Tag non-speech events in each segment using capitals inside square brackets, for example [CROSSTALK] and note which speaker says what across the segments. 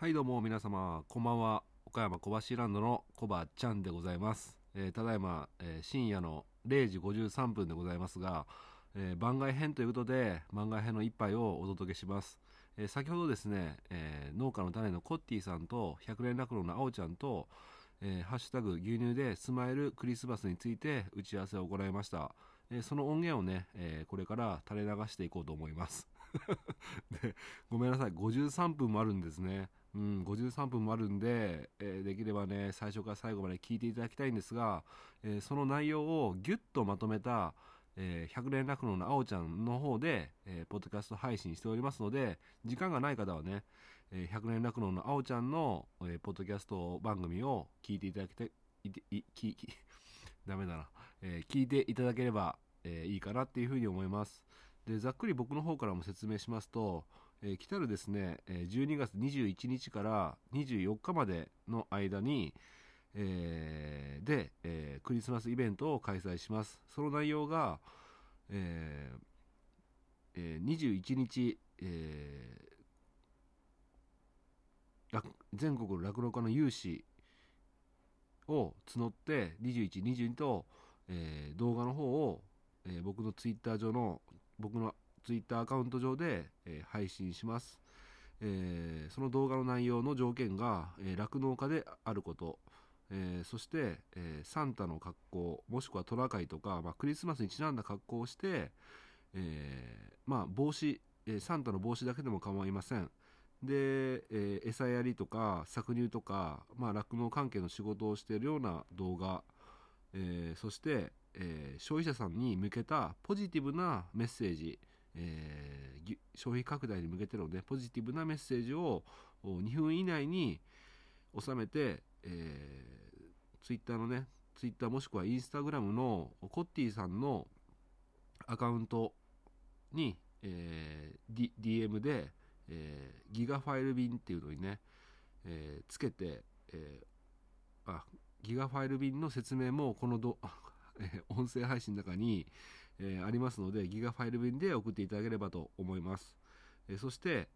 Speaker 1: はいどうも皆様こんばんは。岡山小橋ランドのコバちゃんでございます、えーただいま、えー深夜の0時53分でございますが、えー番外編ということで番外編の一杯をお届けします、え先ほどですね、え農家の種のコッティさんと百連絡路のあおちゃんと、えハッシュタグ牛乳でスマイルクリスマスについて打ち合わせを行いました、えその音源をね、えーこれから垂れ流していこうと思います。[LAUGHS] でごめんなさい。53分もあるんですね。うん53分もあるんで、えーできればね最初から最後まで聞いていただきたいんですが、えーその内容をギュッとまとめたえー百連絡ののあおちゃんの方で、えーポッドキャスト配信しておりますので時間がない方はね、えー百連絡ののあおちゃんの、えーポッドキャスト番組を聞いていただきたいいいきき [LAUGHS] ダメだな、えー聞いていただければ、えーいいかなっていうふうに思います。でざっくり僕の方からも説明しますと、えー来たるですねえー12月21日から24日までの間に、えーで、えークリスマスイベントを開催します。その内容が、えーえー21日、えー全国の落語家の有志を募って21、22と、えー動画の方を、えー僕のツイッター上の僕のツイッターアカウント上で、えー配信します、えーその動画の内容の条件がえー酪農、家であること、えーそして、えーサンタの格好もしくはトナカイとか、まあ、クリスマスにちなんだ格好をして、えーまあ、帽子、えーサンタの帽子だけでも構いません。で、えー餌やりとか搾乳とかまあ酪農、関係の仕事をしているような動画、えーそして、えー消費者さんに向けたポジティブなメッセージ、えー消費拡大に向けての、ね、ポジティブなメッセージを2分以内に収めて、えー、ツイッターのねツイッターもしくはインスタグラムのコッティさんのアカウントに、えー D、DM で、えーギガファイル便っていうのにね、えーつけて、えーあギガファイル便の説明もこのど、[LAUGHS] 音声配信の中に、えーありますのでギガファイル便で送っていただければと思います、えーそして、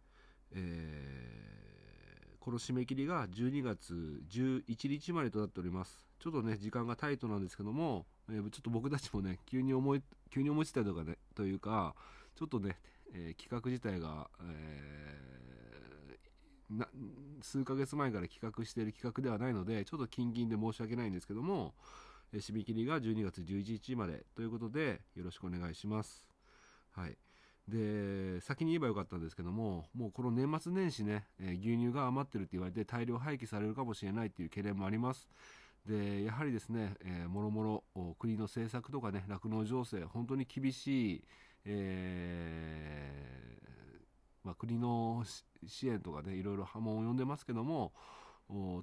Speaker 1: えーこの締め切りが12月11日までとなっております。ちょっとね時間がタイトなんですけども、えーちょっと僕たちもね急に思い急に思いついたとかねというかちょっとね、えー企画自体が、えーな数ヶ月前から企画している企画ではないのでちょっと近々で申し訳ないんですけども、締め切りが12月11日までということでよろしくお願いします。はい。で先に言えばよかったんですけどももうこの年末年始ね、えー牛乳が余ってるって言われて大量廃棄されるかもしれないっていう懸念もあります。でやはりですね、えーもろもろ国の政策とかね酪農情勢本当に厳しい、えーまあ、国の支援とかねいろいろ波紋を呼んでますけども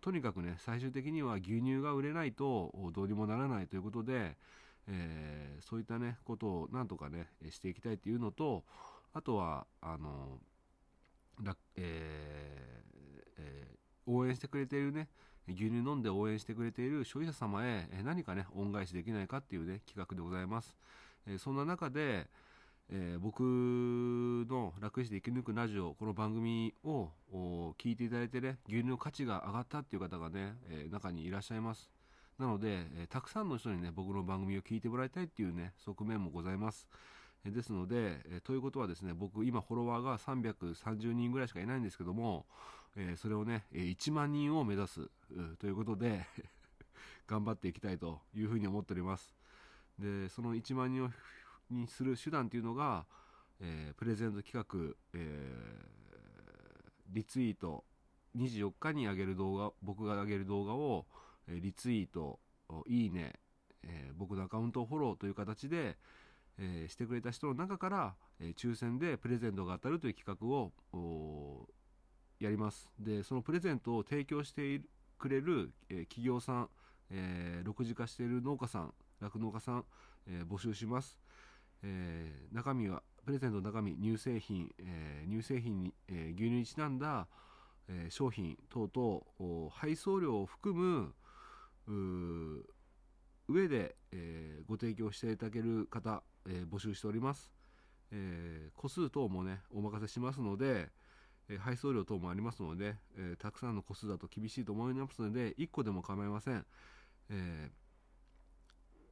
Speaker 1: とにかくね最終的には牛乳が売れないとどうにもならないということで、えーそういったねことをなんとかねしていきたいというのとあとはあのらえーえー応援してくれているね牛乳飲んで応援してくれている消費者様へ何かね恩返しできないかっていうね企画でございます、えーそんな中で、えー僕の楽して生き抜くラジオこの番組を聞いていただいてね牛乳の価値が上がったっていう方がね、えー中にいらっしゃいます。なので、えーたくさんの人にね僕の番組を聞いてもらいたいっていうね側面もございます。えですので、えということはですね僕今フォロワーが330人ぐらいしかいないんですけども、えそれをね、え1万人を目指すということで [LAUGHS] 頑張っていきたいというふうに思っております。でその1万人をにする手段っていうのが、えープレゼント企画、えーリツイート24日に上げる動画僕が上げる動画を、えーリツイートいいね、えー僕のアカウントをフォローという形で、えーしてくれた人の中から、えー抽選でプレゼントが当たるという企画をやります。でそのプレゼントを提供してくれる、えー企業さん、えー、6次化している農家さん酪農家さん、えー募集します、えー中身はプレゼントの中身乳製品、えー乳製品に、えー牛乳にちなんだ、えー商品等々配送料を含むうー上で、えーご提供していただける方、えー募集しております、えー個数等もねお任せしますので、
Speaker 2: えー配送料等もありますので、えーたくさんの個数だと厳しいと思いますので1個でも構いません、えー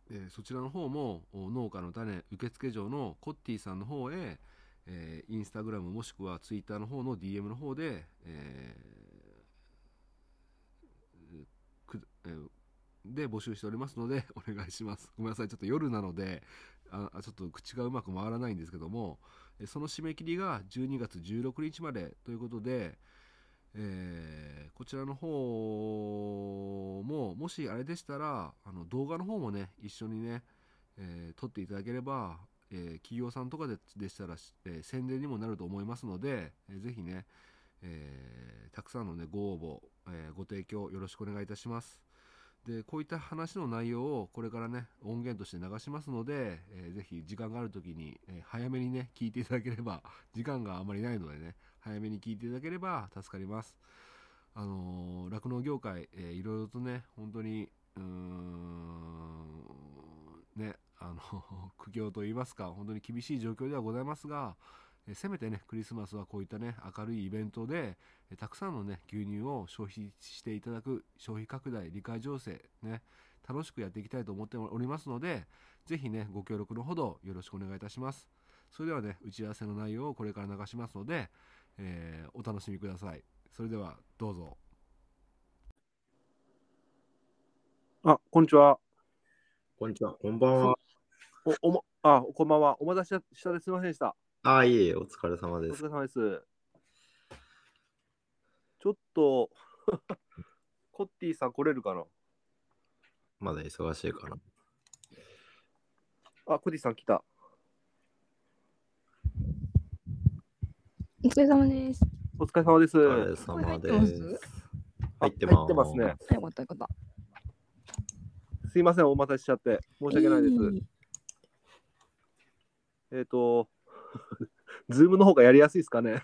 Speaker 2: えーそちらの方も農家の種受付嬢のコッティさんの方へ、えーインスタグラムもしくはツイッターの方の DM の方で、えーくえーで募集しておりますので [LAUGHS] お願いします。ごめんなさい。ちょっと夜なのであちょっと口がうまく回らないんですけどもその締め切りが12月16日までということで、えーこちらの方ももしあれでしたらあの動画の方もね一緒にね、えー撮っていただければ、えー企業さんとかででしたら、え宣伝にもなると思いますので、えーぜひね、えたくさんのねご応募、えご提供よろしくお願いいたします。でこういった話の内容をこれからね音源として流しますので、えーぜひ時間がある時に、え早めにね聞いていただければ時間があまりないのでね早めに聞いていただければ助かります。あのー酪農業界、えーいろいろとね本当にうーんねあの [LAUGHS] 苦境といいますか本当に厳しい状況ではございますが、えーせめてねクリスマスはこういったね明るいイベントで、えーたくさんのね牛乳を消費していただく消費拡大理解情勢ね楽しくやっていきたいと思っておりますのでぜひねご協力のほどよろしくお願いいたします。それではね打ち合わせの内容をこれから流しますので、えーお楽しみくださいそれではどうぞ
Speaker 1: あ、こんにちは。
Speaker 3: こんにちは、こんばんは。
Speaker 1: お、おも、あ、こんばんは。お待たせしたですみませんでした。
Speaker 3: あ、いえいえ、お疲れ様
Speaker 1: お
Speaker 3: です
Speaker 1: 疲。れ様です。ちょっと、[LAUGHS] コッティさん来れるかな？
Speaker 3: まだ忙しいかな。
Speaker 1: あ、コッティさん来た。
Speaker 4: お疲れ様です。
Speaker 1: お疲れ様です。
Speaker 3: お疲れ様です。入ってます。
Speaker 1: 入ってますね。
Speaker 4: あよかったよかった。
Speaker 1: すいません、お待たせしちゃって。申し訳ないです。
Speaker 4: いい
Speaker 1: えっ、と、[LAUGHS] ズームの方がやりやすいですかね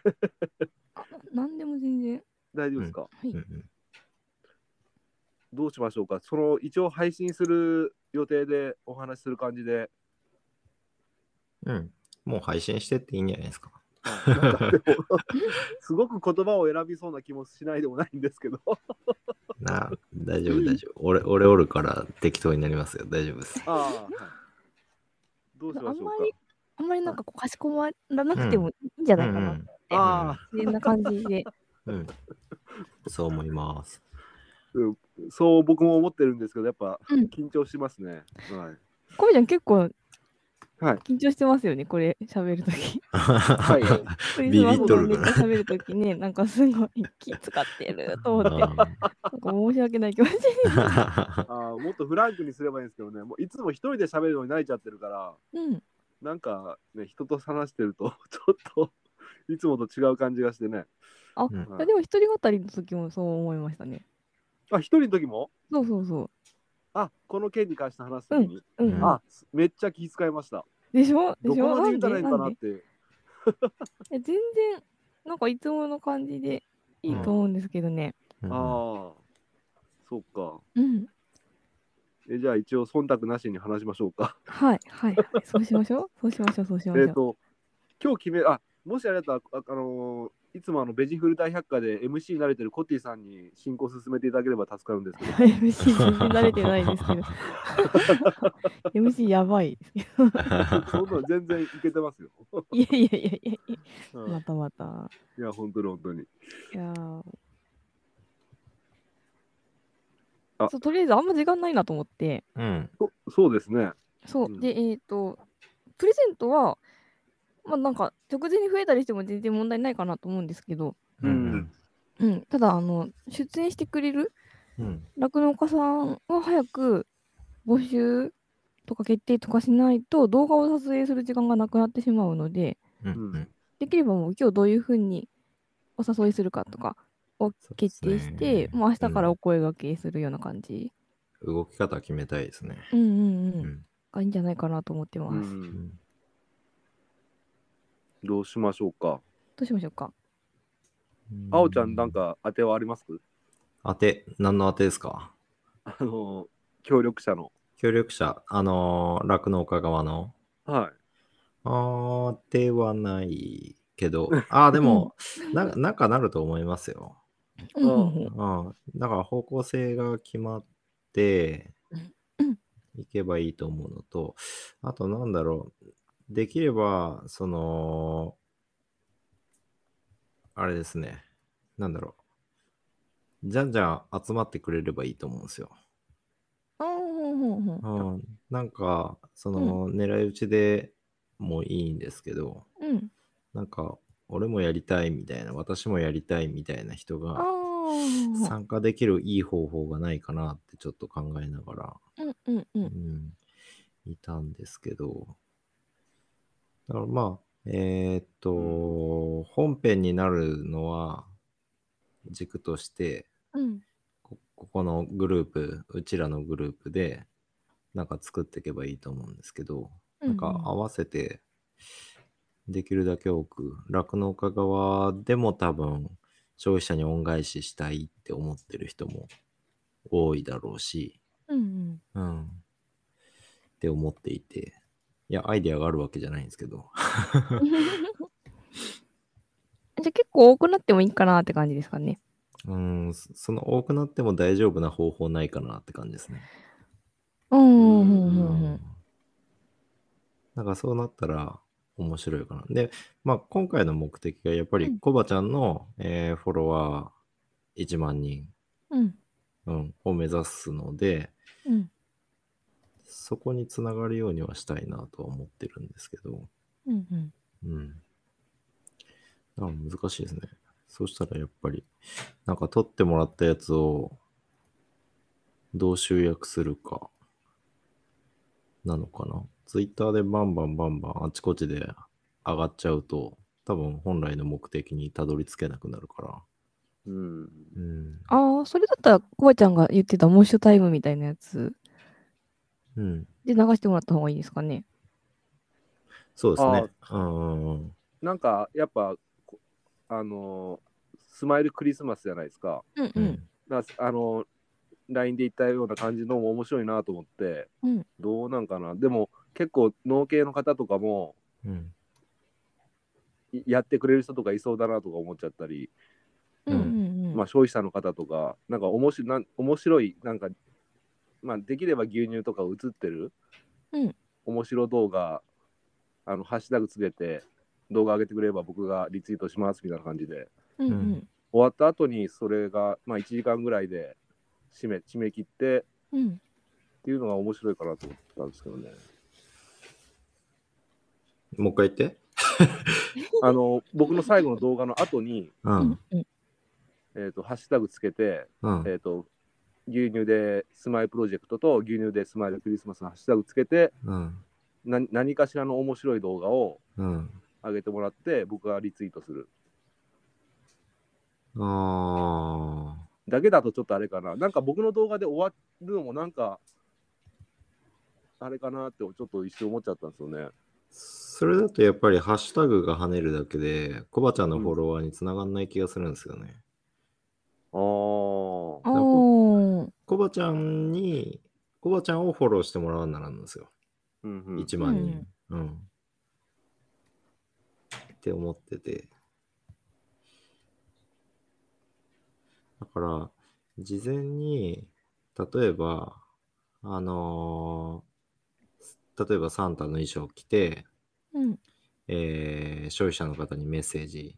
Speaker 4: あなんでも全然。
Speaker 1: 大丈夫ですか、
Speaker 4: はい。
Speaker 3: うんうん
Speaker 1: どうしましょうか？その、一応配信する予定でお話しする感じで。
Speaker 3: うん。もう配信してっていいんじゃないですか。
Speaker 1: すごく言葉を選びそうな気もしないでもないんですけど。[LAUGHS]
Speaker 3: なあ、大丈夫、大丈夫。俺、俺おるから適当になりますよ。大丈夫です。
Speaker 1: ああ、はい。どうしましょうか？
Speaker 4: あんまりあんまりなんかこうかしこまらなくてもいいんじゃないかな。
Speaker 3: うん
Speaker 1: ああ、
Speaker 4: 自然な感じで。
Speaker 3: うん。うんそう思います。
Speaker 1: そう僕も思ってるんですけど、やっぱ
Speaker 4: うん
Speaker 1: 緊張しますね。はい。
Speaker 4: こみちゃん結構
Speaker 1: はい
Speaker 4: 緊張してますよね、これ喋るとき。
Speaker 1: はい。
Speaker 3: ビビっとるな
Speaker 4: めっちゃ喋るときね、なんかすごい気使ってると思って、なんか申し訳ない気持ちに。[LAUGHS]
Speaker 1: ああ、もっとフランクにすればいいんですけどね、もういつも一人で喋るのに慣れちゃってるから、
Speaker 4: うん。
Speaker 1: なんかね、人と話してると、[LAUGHS] ちょっといつもと違う感じがしてね。
Speaker 4: あ、
Speaker 3: うん
Speaker 1: はい
Speaker 4: でも一人語りの時もそう思いましたね。
Speaker 1: あ、一人の時も？
Speaker 4: そうそうそ
Speaker 1: あ、この件に関して話す時に、
Speaker 4: う。うん。
Speaker 3: うん
Speaker 1: あ、めっちゃ気遣いました。
Speaker 4: でしょ？[LAUGHS] で
Speaker 1: ど
Speaker 4: しょ？
Speaker 1: こまで言ったらいいか
Speaker 4: んで？
Speaker 1: なって。[LAUGHS]
Speaker 4: え全然なんかいつもの感じでいいと思うんですけどね。
Speaker 3: うん
Speaker 1: ああ、そっか。
Speaker 4: うん。
Speaker 1: えじゃあ一応忖度なしに話しましょうか。
Speaker 4: はいはいはい。そうしましょう？そうしましょう。そうしましょう。
Speaker 1: えっと、今日決め、あもしあれだったら、あ、あのーいつもあのベジフル大百科で MC に慣れてるコッティさんに進行進めていただければ助かるんですけど。
Speaker 4: MC 全然慣れてないですけど。[LAUGHS] MC やばいですけど。
Speaker 1: そんなの全然いけてますよ。[LAUGHS]
Speaker 4: いやいやいやいやい
Speaker 1: うん
Speaker 4: や。またまた。
Speaker 1: いや、本当に本当に。
Speaker 4: いやそうとりあえずあんま時間ないなと思って。
Speaker 3: うん。
Speaker 1: そそうですね。
Speaker 4: そう。
Speaker 1: うん
Speaker 4: で、えっ、と、プレゼントは、まあなんか直前に増えたりしても全然問題ないかなと思うんですけど、
Speaker 3: うん。
Speaker 4: うん、ただあの出演してくれる
Speaker 3: うん。
Speaker 4: 酪農家さんは早く募集とか決定とかしないと動画を撮影する時間がなくなってしまうので
Speaker 3: うん。
Speaker 4: できればもう今日どういうふうにお誘いするかとかを決定して、
Speaker 3: ね
Speaker 4: もう明日からお声掛けするような感じ、
Speaker 3: 動き方決めたいですね。
Speaker 4: うんうんう
Speaker 3: うんん。
Speaker 4: がいいんじゃないかなと思ってます、
Speaker 1: う。
Speaker 4: ど
Speaker 3: う
Speaker 1: しましょうか？
Speaker 4: うしましょうか？
Speaker 1: あおちゃん、なんか当てはあります？
Speaker 3: 当て、何の当てですか？
Speaker 1: あのー協力者の。
Speaker 3: 協力者、あのー、酪農家側の？
Speaker 1: はい。
Speaker 3: あーではないけど、あ [LAUGHS] あ、でも、ななんかなると思いますよ。
Speaker 4: うん。
Speaker 3: だから方向性が決まって
Speaker 4: うん、
Speaker 3: いけばいいと思うのと、あとなんだろう、できれば、その、あれですね、なんだろう、じゃんじゃん集まってくれればいいと思うんですよ。うん。なんか、その、狙い撃ちでもいいんですけど、
Speaker 4: うん。
Speaker 3: なんか、俺もやりたいみたいな、私もやりたいみたいな人
Speaker 4: あ
Speaker 3: が
Speaker 4: あ。
Speaker 3: 参加できるいい方法がないかなってちょっと考えながら、いたんですけど、だからまあ、えーっと、本編になるのは軸として、
Speaker 4: うん。
Speaker 3: こここのグループ、うちらのグループで、なんか作っていけばいいと思うんですけど、なんか合わせて、できるだけ多く、酪農家側でも多分、消費者に恩返ししたいって思ってる人も多いだろうし、
Speaker 4: うんうん。
Speaker 3: うん。って思っていて、いや、アイデアがあるわけじゃないんですけど、[LAUGHS]
Speaker 4: じゃあ結構多くなってもいいかなって感じですかね。
Speaker 3: うん、そその多くなっても大丈夫な方法ないかなって感じですね。
Speaker 4: うんうんうん
Speaker 3: う
Speaker 4: うん
Speaker 3: ん。なんかそうなったら面白いかな。で、まあ今回の目的がやっぱ
Speaker 4: うん
Speaker 3: りコバちゃんの、えーフォロワー1万人、
Speaker 4: うん。
Speaker 3: うん、を目指すので、
Speaker 4: うん。
Speaker 3: そこにつながるようにはしたいなとは思ってるんですけど、
Speaker 4: うんうん。
Speaker 3: うん。だから難しいですね。そうしたらやっぱり、なんか取ってもらったやつをどう集約するかなのかな。ツイッターでバンバンバンバンあちこちで上がっちゃうと、多分本来の目的にたどり着けなくなるから。
Speaker 1: うん。
Speaker 3: うん。
Speaker 4: ああ、それだったら、コバちゃんが言ってたモッシュタイムみたいなやつ
Speaker 3: うん。
Speaker 4: で流してもらった方がいいですかね。
Speaker 3: そうですね。
Speaker 1: なんか、やっぱ、こあのースマイルクリスマスじゃないですか。
Speaker 4: うんう。
Speaker 3: うん
Speaker 1: あのー LINE で言ったような感じのも面白いなと思って、
Speaker 4: うん
Speaker 1: どうなんかな。でも、結構、農系の方とかも、
Speaker 3: うん。
Speaker 1: いやってくれる人とかいそうだなとか思っちゃったり、
Speaker 4: うんうんうん。
Speaker 1: まあ、消費者の方とか、なんか面白い、なん面白いなんか、まあ、できれば牛乳とか映ってる、
Speaker 4: うん
Speaker 1: 面白動画、あの、ハッシュタグつけて、動画上げてくれれば僕がリツイートしますみたいな感じで、
Speaker 4: うんうん。
Speaker 1: 終わった後にそれが、まあ、1時間ぐらいで締め締め切って
Speaker 4: うん。
Speaker 1: っていうのが面白いかなと思ったんですけどね。
Speaker 3: もう一回言って。[LAUGHS]
Speaker 1: あの、僕の最後の動画の後に、
Speaker 3: う
Speaker 4: うんん。うん。
Speaker 1: えっ、と、ハッシュタグつけて、
Speaker 3: うん。
Speaker 1: えっ、と、牛乳でスマイルプロジェクトと牛乳でスマイルクリスマスのハッシュタグつけて、
Speaker 3: うん。
Speaker 1: な何かしらの面白い動画を
Speaker 3: うん。
Speaker 1: 上げてもらって、僕がリツイートする。
Speaker 3: ああ。
Speaker 1: だけだとちょっとあれかな。なんか僕の動画で終わるのもなんか、あれかなってちょっと一瞬思っちゃったんですよね。
Speaker 3: それだとやっぱりハッシュタグが跳ねるだけで、コバちゃんのフォロワーにつながんない気がするんですよね。
Speaker 1: ああ。
Speaker 3: コバちゃんに、コバちゃんをフォローしてもらわならんのですよ。
Speaker 1: うんうん、
Speaker 3: 1万人。うん。って思ってて。だから、事前に、例えば、あのー例えばサンタの衣装を着て、
Speaker 4: うん。
Speaker 3: えー消費者の方にメッセージ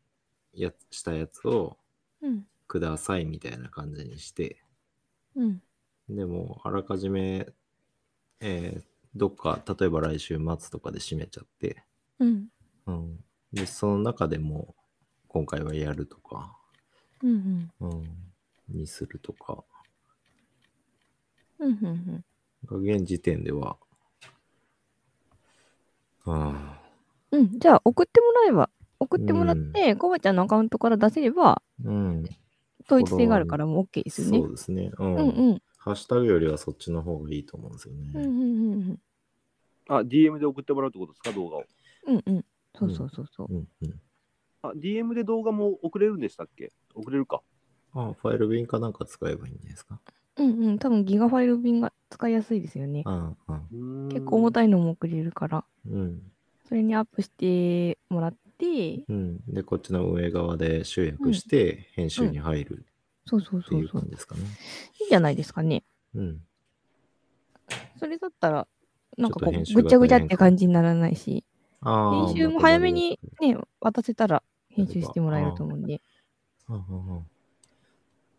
Speaker 3: やしたやつを
Speaker 4: うん。
Speaker 3: くださいみたいな感じにして、
Speaker 4: うん。
Speaker 3: でも、あらかじめ、えーどっか、例えば来週末とかで閉めちゃって、
Speaker 4: うん。
Speaker 3: うん。で、その中でも、今回はやるとか、
Speaker 4: うん。
Speaker 3: うん、にするとか、
Speaker 4: うん。うん。
Speaker 3: が現時点では、うん、
Speaker 4: うん。じゃあ、送ってもらえば、送ってもらって、コバちゃんのアカウントから出せれば、
Speaker 3: うん、
Speaker 4: 統一性があるからもう OK ですよね。
Speaker 3: そうですね、うん。
Speaker 4: うんうん。
Speaker 3: ハッシュタグよりはそっちの方がいいと思うんですよね。
Speaker 4: うんうんうんうん。
Speaker 1: あ、DM で送ってもらうってことですか、動画を。
Speaker 4: うんうん。そうそうそうそう。
Speaker 3: うんうん。
Speaker 1: あ、DM で動画も送れるんでしたっけ？送れるか。
Speaker 3: あ、ファイル便かなんか使えばいいんじゃないですか？
Speaker 4: うんうん。多分ギガファイル便が使いやすいですよね。
Speaker 3: うんうん。
Speaker 4: 結構重たいのも送れるから。
Speaker 3: うん。
Speaker 4: それにアップしてもらって、
Speaker 3: うん。で、こっちの運営側で集約して、編集に入る
Speaker 4: そうそうそうそう。
Speaker 3: 感じですかね。
Speaker 4: いいんじゃないですかね。
Speaker 3: うん。
Speaker 4: それだったら、なんかこう、ぐちゃぐちゃって感じにならないし、編集も早めに。ね、渡せたら編集してもらえると思うんで。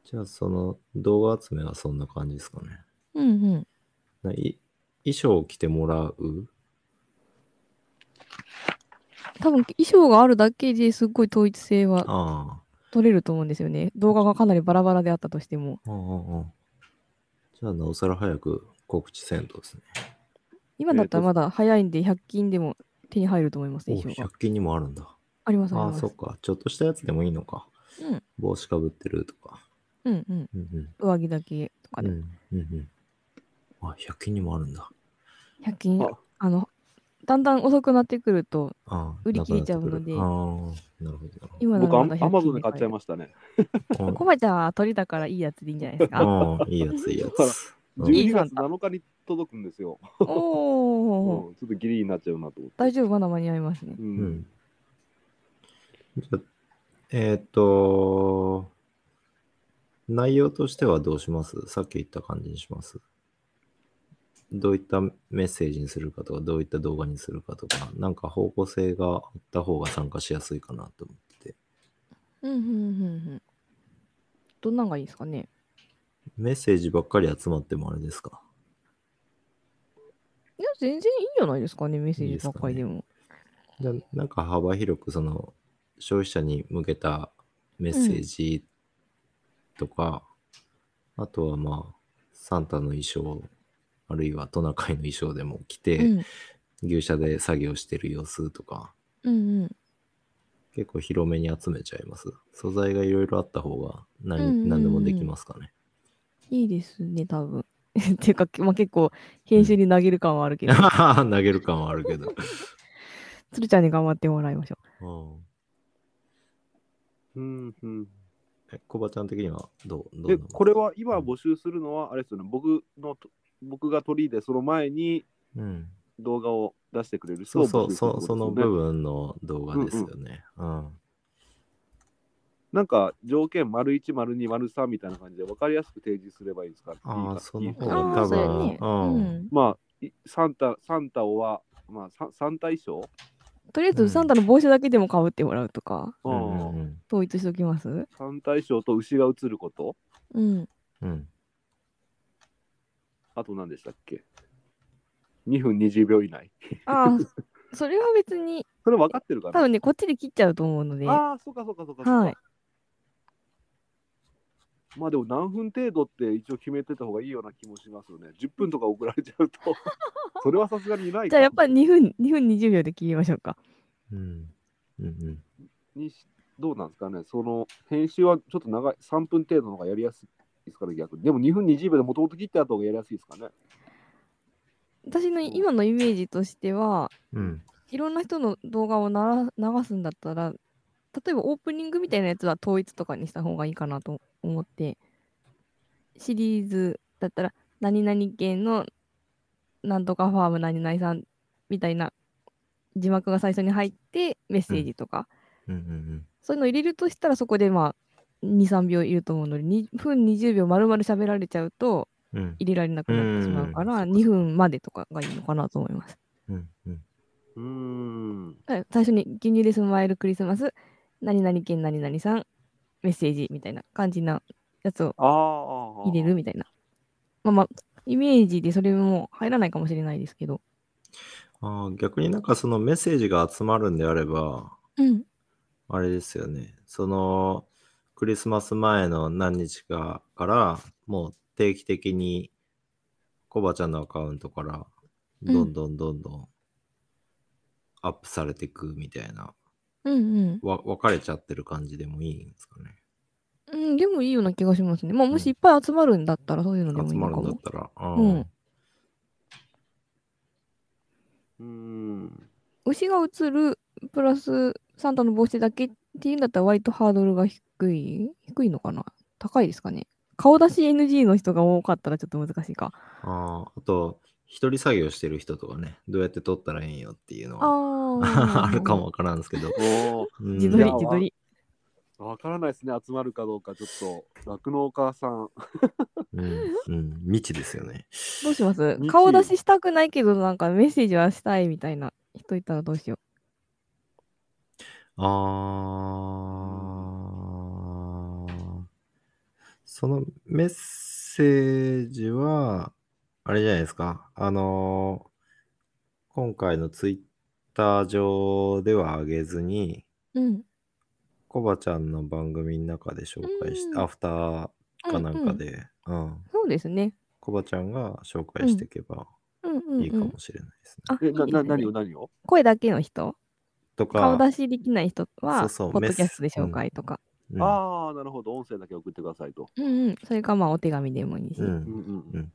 Speaker 3: じゃあ、その動画集めはそんな感じですかね。
Speaker 4: うんうん。
Speaker 3: ない衣装を着てもらう
Speaker 4: 多分衣装があるだけですっごい統一性は
Speaker 3: あ
Speaker 4: 取れると思うんですよね。動画がかなりバラバラであったとしても。
Speaker 3: じゃあ、なおさら早く告知せんとですね。
Speaker 4: 今だったらまだ早いんで100均でも手に入ると思います、
Speaker 3: お
Speaker 4: 衣装が。
Speaker 3: 100均にもあるんだ。
Speaker 4: ありますあ
Speaker 3: ああ、
Speaker 4: ります。
Speaker 3: そっか。ちょっとしたやつでもいいのか。
Speaker 4: うん
Speaker 3: 帽子かぶってるとか。
Speaker 4: うんうん。
Speaker 3: うんうん。
Speaker 4: 上着だけとかで。
Speaker 3: うんうんうん。あ、100均にもあるんだ。
Speaker 4: 100均
Speaker 1: あ、
Speaker 4: あの、だんだん遅くなってくると、売り切れちゃうので
Speaker 3: なくなるああ、なるほど
Speaker 4: 今な
Speaker 1: 僕ア
Speaker 4: らまだ100
Speaker 1: マゾンで買っ
Speaker 4: 均
Speaker 1: ちゃいましたね。
Speaker 3: ど。[LAUGHS]
Speaker 4: コバちゃんは鳥だからいいやつでいいんじゃないですか？
Speaker 3: ああ、いいやつ、いいやつ。うん
Speaker 1: 12月7日に届くんですよ。
Speaker 4: おー、
Speaker 1: うんちょっとギリになっちゃうなと思って。
Speaker 4: 大丈夫、まだ間に合いますね。
Speaker 1: う。
Speaker 3: うんえーっと、内容としてはどうします？さっき言った感じにしますどういったメッセージにするかとか、どういった動画にするかとか、なんか方向性があった方が参加しやすいかなと思ってて。
Speaker 4: うんうんうんうん。どんなんがいいですかね？
Speaker 3: メッセージばっかり集まってもあれですか？
Speaker 4: いや、全然いいんじゃないですかね、メッセージばっかりでも。
Speaker 3: じゃあなんか幅広くその消費者に向けたメッセージとか、あとはまあサンタの衣装あるいはトナカイの衣装でも着て、
Speaker 4: うん。
Speaker 3: 牛舎で作業してる様子とか。
Speaker 4: うんうん。
Speaker 3: 結構広めに集めちゃいます。素材がいろいろあった方が何,、
Speaker 4: うんうんうん
Speaker 3: 何でもできますかね。
Speaker 4: いいですね、多分。[LAUGHS] っていうか、まあ、結構、編集に投げる感はあるけど、[LAUGHS]
Speaker 3: 投げる感はあるけど、[LAUGHS]
Speaker 4: 鶴ちゃんに頑張ってもらいましょ
Speaker 3: う。ん。
Speaker 1: うんうん。
Speaker 3: えコバちゃん的にはどうどう
Speaker 1: これは今募集するのは、あれですよね、僕のと、僕が取りで、その前に
Speaker 3: うん。
Speaker 1: 動画を出してくれる人を
Speaker 3: そうそう
Speaker 1: 募集するって
Speaker 3: そその
Speaker 1: ことですよね。
Speaker 3: 部分の動画ですよね。うん
Speaker 1: なんか条件丸1、丸2、丸3みたいな感じで分かりやすく提示すればいいですかいい
Speaker 3: あ
Speaker 1: か
Speaker 3: あ、その方
Speaker 4: あ
Speaker 3: が多
Speaker 4: あそうやね。
Speaker 3: 分、
Speaker 4: う
Speaker 3: うん。
Speaker 4: ん。
Speaker 1: まあ、いサンタ、サンタをは、まあ、ササンタ衣装
Speaker 4: とりあえ
Speaker 3: うん。
Speaker 4: ず、サンタの帽子だけでもかぶってもらうとか、
Speaker 3: うんうんうん。
Speaker 4: 統一しておきます？
Speaker 1: サンタ衣装と牛が映ること？
Speaker 4: うん。
Speaker 3: うん。
Speaker 1: あと何でしたっけ ?2 分20秒以内。
Speaker 4: ああ、それは別に、[LAUGHS]
Speaker 1: それ分かってるかな？
Speaker 4: 多分ね、こっちで切っちゃうと思うので、
Speaker 1: ああ、そうかそうかそうかそうか。
Speaker 4: はい。
Speaker 1: まあでも何分程度って一応決めてた方がいいような気もしますよね。10分とか送られちゃうと、[LAUGHS] それはさすがにないか。
Speaker 4: じゃあやっぱり2分、2分20秒で切りましょうか。
Speaker 3: うん。うんうん。
Speaker 1: にしどうなんですかね、その編集はちょっと長い、3分程度の方がやりやすいですから逆に？でも2分20秒でもともと切ってあった方がやりやすいですかね。
Speaker 4: 私の今のイメージとしては、
Speaker 3: うん。
Speaker 4: いろんな人の動画をなら流すんだったら、例えばオープニングみたいなやつは統一とかにした方がいいかなと思って、シリーズだったら、何々県のなんとかファーム何々さんみたいな字幕が最初に入って、メッセージとか、
Speaker 3: うん。うん。
Speaker 4: そういうの入れるとしたら、そこでまあ、2、3秒いると思うので、2分20秒丸々喋られちゃうと。入れられなくなってしまうから、
Speaker 3: うん
Speaker 4: 2分までとかがいいのかなと思います。
Speaker 3: うんうん。
Speaker 1: うーん。
Speaker 4: はい最初に牛乳でスマイルクリスマス、何々県何々さん、メッセージみたいな感じなやつを。入れるみたいな。まあまあ、イメージでそれも入らないかもしれないですけど。
Speaker 3: ああ、逆になんかそのメッセージが集まるんであれば、
Speaker 4: うん。
Speaker 3: あれですよね。その、クリスマス前の何日かから、もう定期的に、コバちゃんのアカウントから、どんどんどんどん、アップされていくみたいな、
Speaker 4: うんうん。
Speaker 3: わ分かれちゃってる感じでもいいんですかね。
Speaker 4: うん、でもいいような気がしますね。まあ、もしいっぱい集まるんだったらそういうのでもい
Speaker 3: 集ま
Speaker 4: いのかも。
Speaker 3: るんだったら。あ
Speaker 4: うん
Speaker 3: ー
Speaker 1: うーん。
Speaker 4: 牛が映る、プラスサンタの帽子だけっていうんだったら割とハードルが低い低いのかな？高いですかね？顔出し NG の人が多かったらちょっと難しいか。
Speaker 3: あーあと、一人作業してる人とかね、どうやって撮ったらええんよっていうのは
Speaker 4: あ [LAUGHS]
Speaker 3: あるかもわからんですけど。うん
Speaker 4: 自撮り自撮り。
Speaker 1: わからないですね、集まるかどうか、ちょっと、酪農家さん。
Speaker 3: うん、うん、未知ですよね。
Speaker 4: どうします？
Speaker 1: 日
Speaker 4: 顔出ししたくないけど、なんかメッセージはしたいみたいな人いたらどうしよ
Speaker 3: あーそのメッセージは、あれじゃないですか。あのー今回のツイッター上では上げずに、
Speaker 4: う。うん。
Speaker 3: コバちゃんの番組の中で紹介し
Speaker 4: うん
Speaker 3: アフターかなんかで、うん、
Speaker 4: そうですね。
Speaker 3: コバちゃんが紹介していけば
Speaker 4: うんうん、うん。
Speaker 3: いいかもしれないですね。
Speaker 1: な、な、
Speaker 4: いいですね
Speaker 1: 何を何を？
Speaker 4: 声だけの人？
Speaker 3: とか、
Speaker 4: 顔出しできない人は、
Speaker 3: そうそう
Speaker 4: ポッドキャストで紹介とか。
Speaker 3: うん
Speaker 1: ああ、なるほど。音声だけ送ってくださいと。
Speaker 4: うんうん。それかまあお手紙でもいいし。
Speaker 3: うん
Speaker 1: うんうん。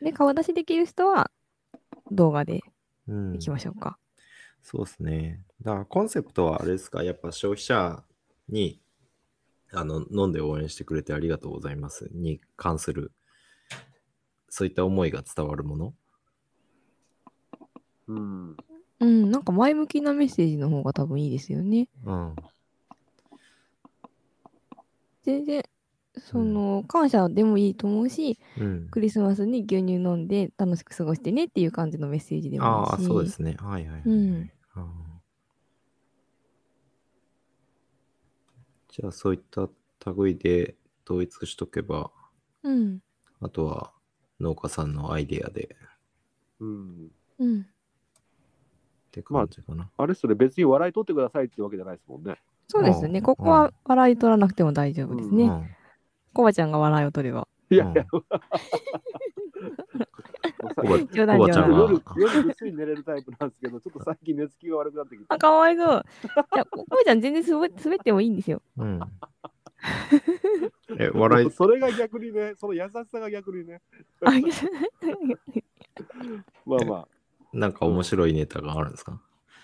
Speaker 4: で、顔出しできる人は動画で
Speaker 3: うん
Speaker 4: いきましょうか。
Speaker 3: そうですね。だからコンセプトはあれですか、やっぱ消費者にあの飲んで応援してくれてありがとうございますに関する、そういった思いが伝わるもの？
Speaker 1: うん。
Speaker 4: うん、なんか前向きなメッセージの方が多分いいですよね。
Speaker 3: うん。
Speaker 4: 全然、その、感謝でもいいと思うし、
Speaker 3: うん。
Speaker 4: クリスマスに牛乳飲んで楽しく過ごしてねっていう感じのメッセージでもいいし。
Speaker 3: ああ、そうですね。はいはいはい。
Speaker 4: うん
Speaker 3: じゃあ、そういった類で統一しとけば、
Speaker 4: うん。
Speaker 3: あとは農家さんのアイデアで
Speaker 1: うん。
Speaker 4: うん。
Speaker 3: って感じかな。
Speaker 1: あれそれ別に笑い取ってくださいってわけじゃないですもんね。
Speaker 4: そうですね。
Speaker 3: うん
Speaker 4: ここは笑い取らなくても大丈夫ですね。
Speaker 3: うん
Speaker 4: コバちゃんが笑いを取れば。
Speaker 1: いやいや、
Speaker 4: 冗談
Speaker 3: コバちゃんは
Speaker 4: 冗談。
Speaker 1: 夜、夜ぐっすり寝れるタイプなんですけど、ちょっと最近寝つきが悪くなってきて
Speaker 4: あ、。かわいそう。いや、コバちゃん全然滑滑ってもいいんですよ。
Speaker 3: うん。[LAUGHS] え、笑い、
Speaker 1: それが逆にね、その優しさが逆にね。
Speaker 4: あ
Speaker 1: まあまあ。
Speaker 3: なんか面白いネタがあるんですか？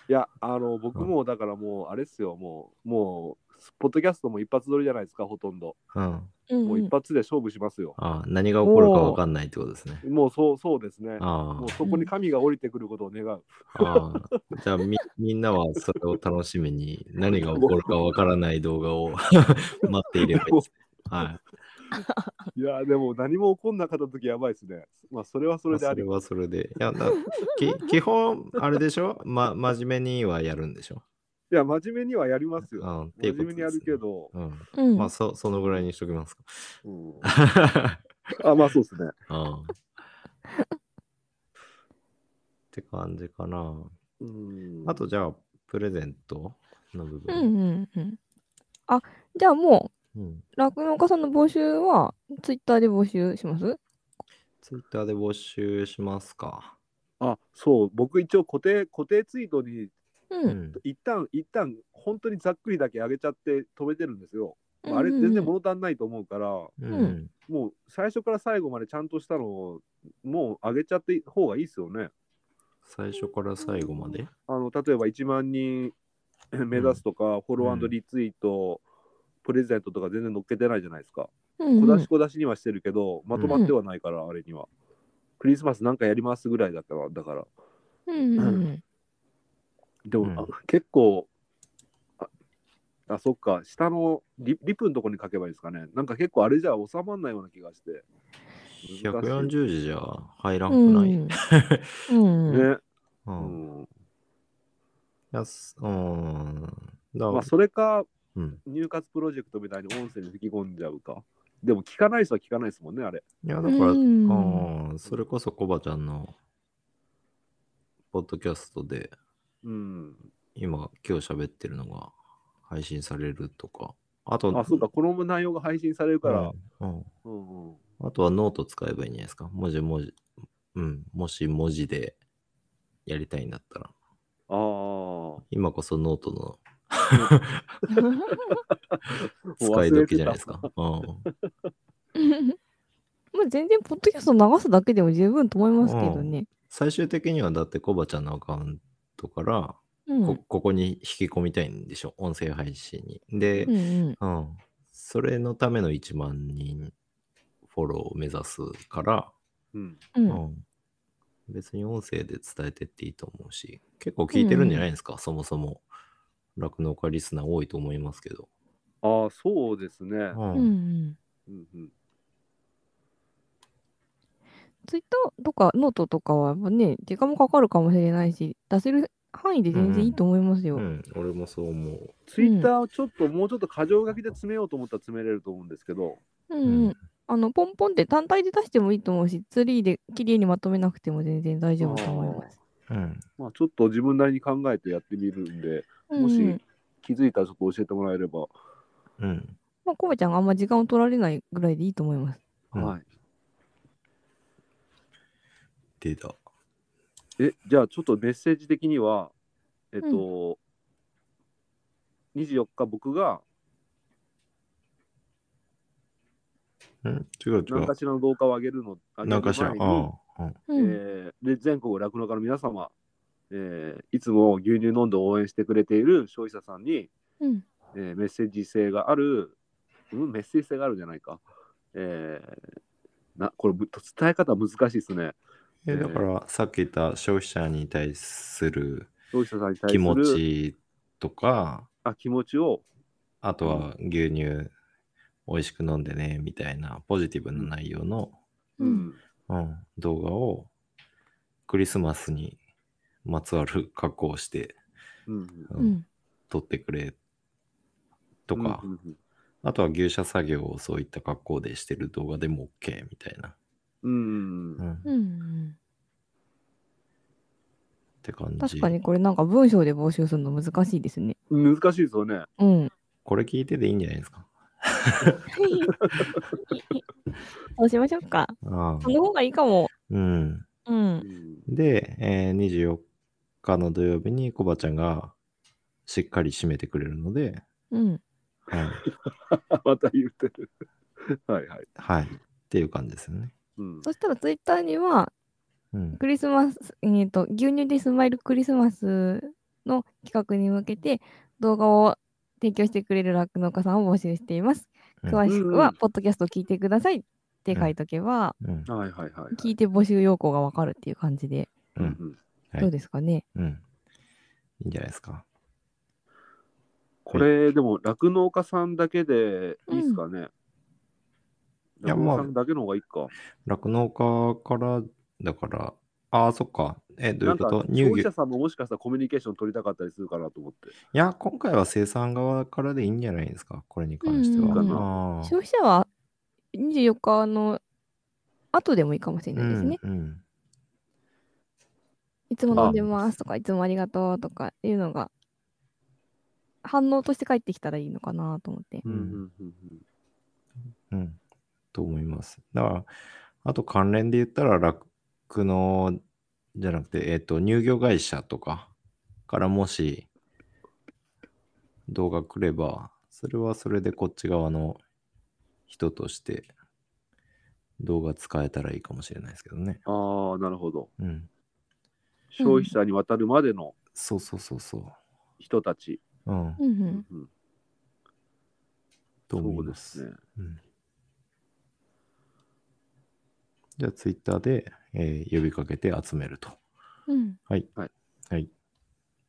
Speaker 1: いや、あの、僕もだからもう、あれっすよ、もう、もう、ポッドキャストも一発撮りじゃないですか、ほとんど。
Speaker 3: うん。
Speaker 4: うん
Speaker 1: もう一発で勝負しますよ。
Speaker 3: ああ、何が起こるかわかんないってことですね。
Speaker 1: もうそう、そうですね。
Speaker 3: あ
Speaker 1: もうそこに神が降りてくることを願う。
Speaker 3: あ、ああ。じゃあみ、みんなはそれを楽しみに何が起こるかわからない動画を [LAUGHS] 待っていればいいです。はい。
Speaker 1: いや、でも何も起こんなかった時やばいですね。まあ、それはそれであり
Speaker 3: それ。はそれで。いや、だき [LAUGHS] 基本、あれでしょ？ま、真面目にはやるんでしょ？
Speaker 1: いや、真面目にはやりますよ。
Speaker 3: うん。ってい
Speaker 1: 真面目にやるけ。ど。
Speaker 3: うん。
Speaker 4: うん
Speaker 3: まあ、そ、そのぐらいにしときますか。
Speaker 1: うん、あ、まあそうですね。[LAUGHS]
Speaker 3: うん。って感じかな。
Speaker 1: うん、
Speaker 3: あと、じゃあ、プレゼントの部
Speaker 4: うん
Speaker 3: 分。
Speaker 4: うんうん。あ、じゃあも
Speaker 3: うん。
Speaker 4: う、酪農家さんの募集は、ツイッターで募集します？
Speaker 3: ツイッターで募集しますか。
Speaker 1: あ、そう、僕一応固定、固定ツイートに、
Speaker 4: う。
Speaker 3: うんん。
Speaker 1: 一旦、一旦、本当にざっくりだけ上げちゃって止めてるんですよ。まああれ
Speaker 4: うんうんうん
Speaker 1: 全然物足んないと思うから、
Speaker 3: うん。
Speaker 1: もう最初から最後までちゃんとしたのを、もう上げちゃって方がいいですよね。
Speaker 3: 最初から最後まで？
Speaker 1: あの例えば1万人目指すとか、フォローリツイート、プレゼントとか全然載っけてないじゃないですか。
Speaker 4: うんうん
Speaker 1: 小出し小出しにはしてるけど、まとまってはないから、あれには。クリスマスなんかやりますぐらいだから、だから。
Speaker 4: うんうんうん。
Speaker 1: でも、
Speaker 3: うん
Speaker 1: あ結構あ、あ、そっか、下のリリプのとこに書けばいいですかね。なんか結構あれじゃ収まんないような気がして。難しい
Speaker 3: 140字じゃ入らんく
Speaker 4: うん
Speaker 3: ない？
Speaker 4: うん。[LAUGHS]
Speaker 1: ね。
Speaker 3: う。
Speaker 1: うんん。
Speaker 3: いやすうん。だ
Speaker 1: まあ、それか、
Speaker 3: うん。
Speaker 1: 入活プロジェクトみたいに音声に吹き込んじゃうか。でも聞かない人は聞かないですもんね、あれ。
Speaker 3: いや、だから、
Speaker 4: うん
Speaker 3: うん、それこそコバちゃんの、ポッドキャストで、
Speaker 1: うん。
Speaker 3: 今、今日喋ってるのが配信されるとか。あと、
Speaker 1: あ、そうか、この内容が配信されるから。
Speaker 3: うんうん。あとはノート使えばいいんじゃないですか。文字文字。うん。もし文字でやりたいんだったら。
Speaker 1: ああ。
Speaker 3: 今こそノートの [LAUGHS] 使い時じゃないですか。うん。
Speaker 4: まあ全然、ポッドキャスト流すだけでも十分と思いますけどね。
Speaker 3: 最終的にはだってコバちゃんのアカウントから
Speaker 4: うん。
Speaker 3: こここに引き込みたいんでしょ？音声配信に。で
Speaker 4: う、んうん。
Speaker 3: うん。それのための1万人フォローを目指すから、
Speaker 1: うん。
Speaker 4: う。
Speaker 3: うんん。別に音声で伝えてっていいと思うし、結構聞いてるんじゃないですか、そもそも。酪農家リスナー多いと思いますけど。
Speaker 1: ああ、そうですね。
Speaker 3: うん
Speaker 4: うんうん。
Speaker 1: うんうん
Speaker 4: ツイッターとかノートとかはやっぱね、時間もかかるかもしれないし、出せる範囲で全然いいと思いますよ。
Speaker 3: うん、俺もそう思う。
Speaker 1: ツイッターをちょっと、もうちょっと箇条書きで詰めようと思ったら詰めれると思うんですけど、
Speaker 4: うんうん。あの、ポンポンって単体で出してもいいと思うし、ツリーで綺麗にまとめなくても全然大丈夫と思います。
Speaker 3: うん。
Speaker 1: まあ、ちょっと自分なりに考えてやってみるんで、
Speaker 4: うん
Speaker 1: もし
Speaker 4: うん
Speaker 1: 気づいたらちょっと教えてもらえれば。
Speaker 3: うん。
Speaker 4: まあ、コバちゃんがあんま時間を取られないぐらいでいいと思います。
Speaker 3: うん
Speaker 1: はい。
Speaker 3: 出た。
Speaker 1: え、じゃあちょっとメッセージ的には、えっと、24日僕が
Speaker 3: うん、違う違う
Speaker 1: 何か。しらの動画を上げるの、上げる
Speaker 3: なんかしら、ああ、うん。
Speaker 4: うん。
Speaker 1: えーで全国酪農家の皆様、えーいつも牛乳飲んで応援してくれている消費者さんに、
Speaker 4: うん。
Speaker 1: えーメッセージ性がある、うん、メッセージ性があるじゃないか。えーなこれぶ伝え方難しいですね。
Speaker 3: えだから、さっき言った消費者に対する
Speaker 1: 消費者さんに対する
Speaker 3: 気持ちとか、
Speaker 1: あ気持ちを、
Speaker 3: あとは牛乳美味しく飲んでね、みたいなポジティブな内容の、
Speaker 4: う
Speaker 1: うんん
Speaker 3: うん、動画をクリスマスにまつわる格好をして、
Speaker 1: うん
Speaker 3: う
Speaker 4: うんん。
Speaker 3: 撮ってくれとか、
Speaker 1: うんうん
Speaker 3: あとは牛舎作業をそういった格好でしてる動画でも OK みたいな。
Speaker 1: うんうん
Speaker 3: うん、っ
Speaker 4: うん。
Speaker 3: て感じ。
Speaker 4: 確かにこれなんか文章で募集するの難しいですね。
Speaker 1: 難しいですよね。
Speaker 4: うん。
Speaker 3: これ聞いてていいんじゃないですか？[LAUGHS] [LAUGHS]
Speaker 4: そうしましょうか。
Speaker 3: ああ
Speaker 4: その方がいいかも。
Speaker 3: うん。
Speaker 4: うん
Speaker 1: う。ん
Speaker 3: で、えー24日の土曜日にコバちゃんがしっかり締めてくれるので、
Speaker 4: うん。
Speaker 3: はい。[LAUGHS]
Speaker 1: また言ってる。はいはい。
Speaker 3: はい。っていう感じですよね。
Speaker 1: うん
Speaker 4: そしたらツイッターには、
Speaker 3: うん。
Speaker 4: クリスマス、えー、と牛乳でスマイルクリスマスの企画に向けて動画を提供してくれる酪農家さんを募集しています。
Speaker 3: うん
Speaker 4: 詳しくはポッドキャストを聞いてくださいって書いとけば、
Speaker 3: うん。
Speaker 1: はいはいはい。
Speaker 4: 聞いて募集要項がわかるっていう感じで、
Speaker 3: うん。
Speaker 1: うん
Speaker 3: はい
Speaker 4: どうですかね？
Speaker 3: うん。いいんじゃないですか。
Speaker 1: これ、でも、酪農家さんだけでいいですかね？
Speaker 3: いや
Speaker 1: 酪農家さんだけの方がいいか。
Speaker 3: 酪農家から、だから、ああ、そっか。え、どういうこと？
Speaker 1: 消費者さんももしかしたらコミュニケーション取りたかったりするかなと思って。
Speaker 3: いや、今回は生産側からでいいんじゃないですか？これに関しては。
Speaker 4: うん
Speaker 1: うん
Speaker 3: ああ
Speaker 4: 消費者は24日の後でもいいかもしれないですね。
Speaker 3: うんうん
Speaker 4: いつも飲んでますとか、いつもありがとうとかいうのが、反応として返ってきたらいいのかなと思って。
Speaker 3: うん
Speaker 1: うんうん。
Speaker 3: と思います。だから、あと関連で言ったら、酪農じゃなくて、えっ、と、乳業会社とかからもし動画来れば、それはそれでこっち側の人として動画使えたらいいかもしれないですけどね。
Speaker 1: ああ、なるほど。
Speaker 3: うん。
Speaker 1: 消費者に渡るまでの
Speaker 3: そうそうそうそ
Speaker 1: 人たち。
Speaker 3: う。うん。
Speaker 4: うんうん
Speaker 1: うん
Speaker 3: と思
Speaker 1: そ
Speaker 3: いうま。
Speaker 1: ですすね。
Speaker 3: うんじゃあ、ツイッターで、えー呼びかけて集めると。
Speaker 4: うん
Speaker 3: はい。
Speaker 1: はい。
Speaker 3: はい。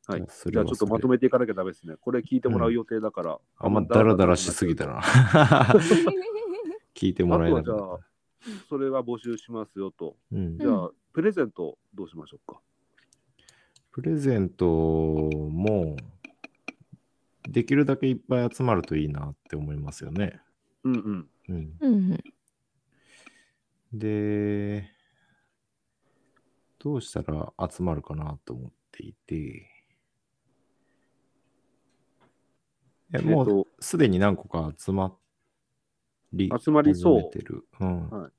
Speaker 1: はい
Speaker 3: じゃあそ
Speaker 1: じゃあちょっとまとめていかなきゃダメですね。これ聞いてもらう予定だから。
Speaker 3: あんまダラダラしすぎたな。聞いてもらえな
Speaker 1: あと
Speaker 3: かっ
Speaker 1: はじゃあ、それは募集しますよと。
Speaker 3: た。うん
Speaker 1: じゃあ、プレゼントどうしましょうか？
Speaker 3: プレゼントも、できるだけいっぱい集まるといいなって思いますよね。
Speaker 1: うんうん。
Speaker 3: うん。
Speaker 4: うんうん
Speaker 3: で、どうしたら集まるかなと思っていて、え、もう
Speaker 1: えっと、
Speaker 3: すでに何個か集まり、
Speaker 1: 集まりそう。
Speaker 3: うん。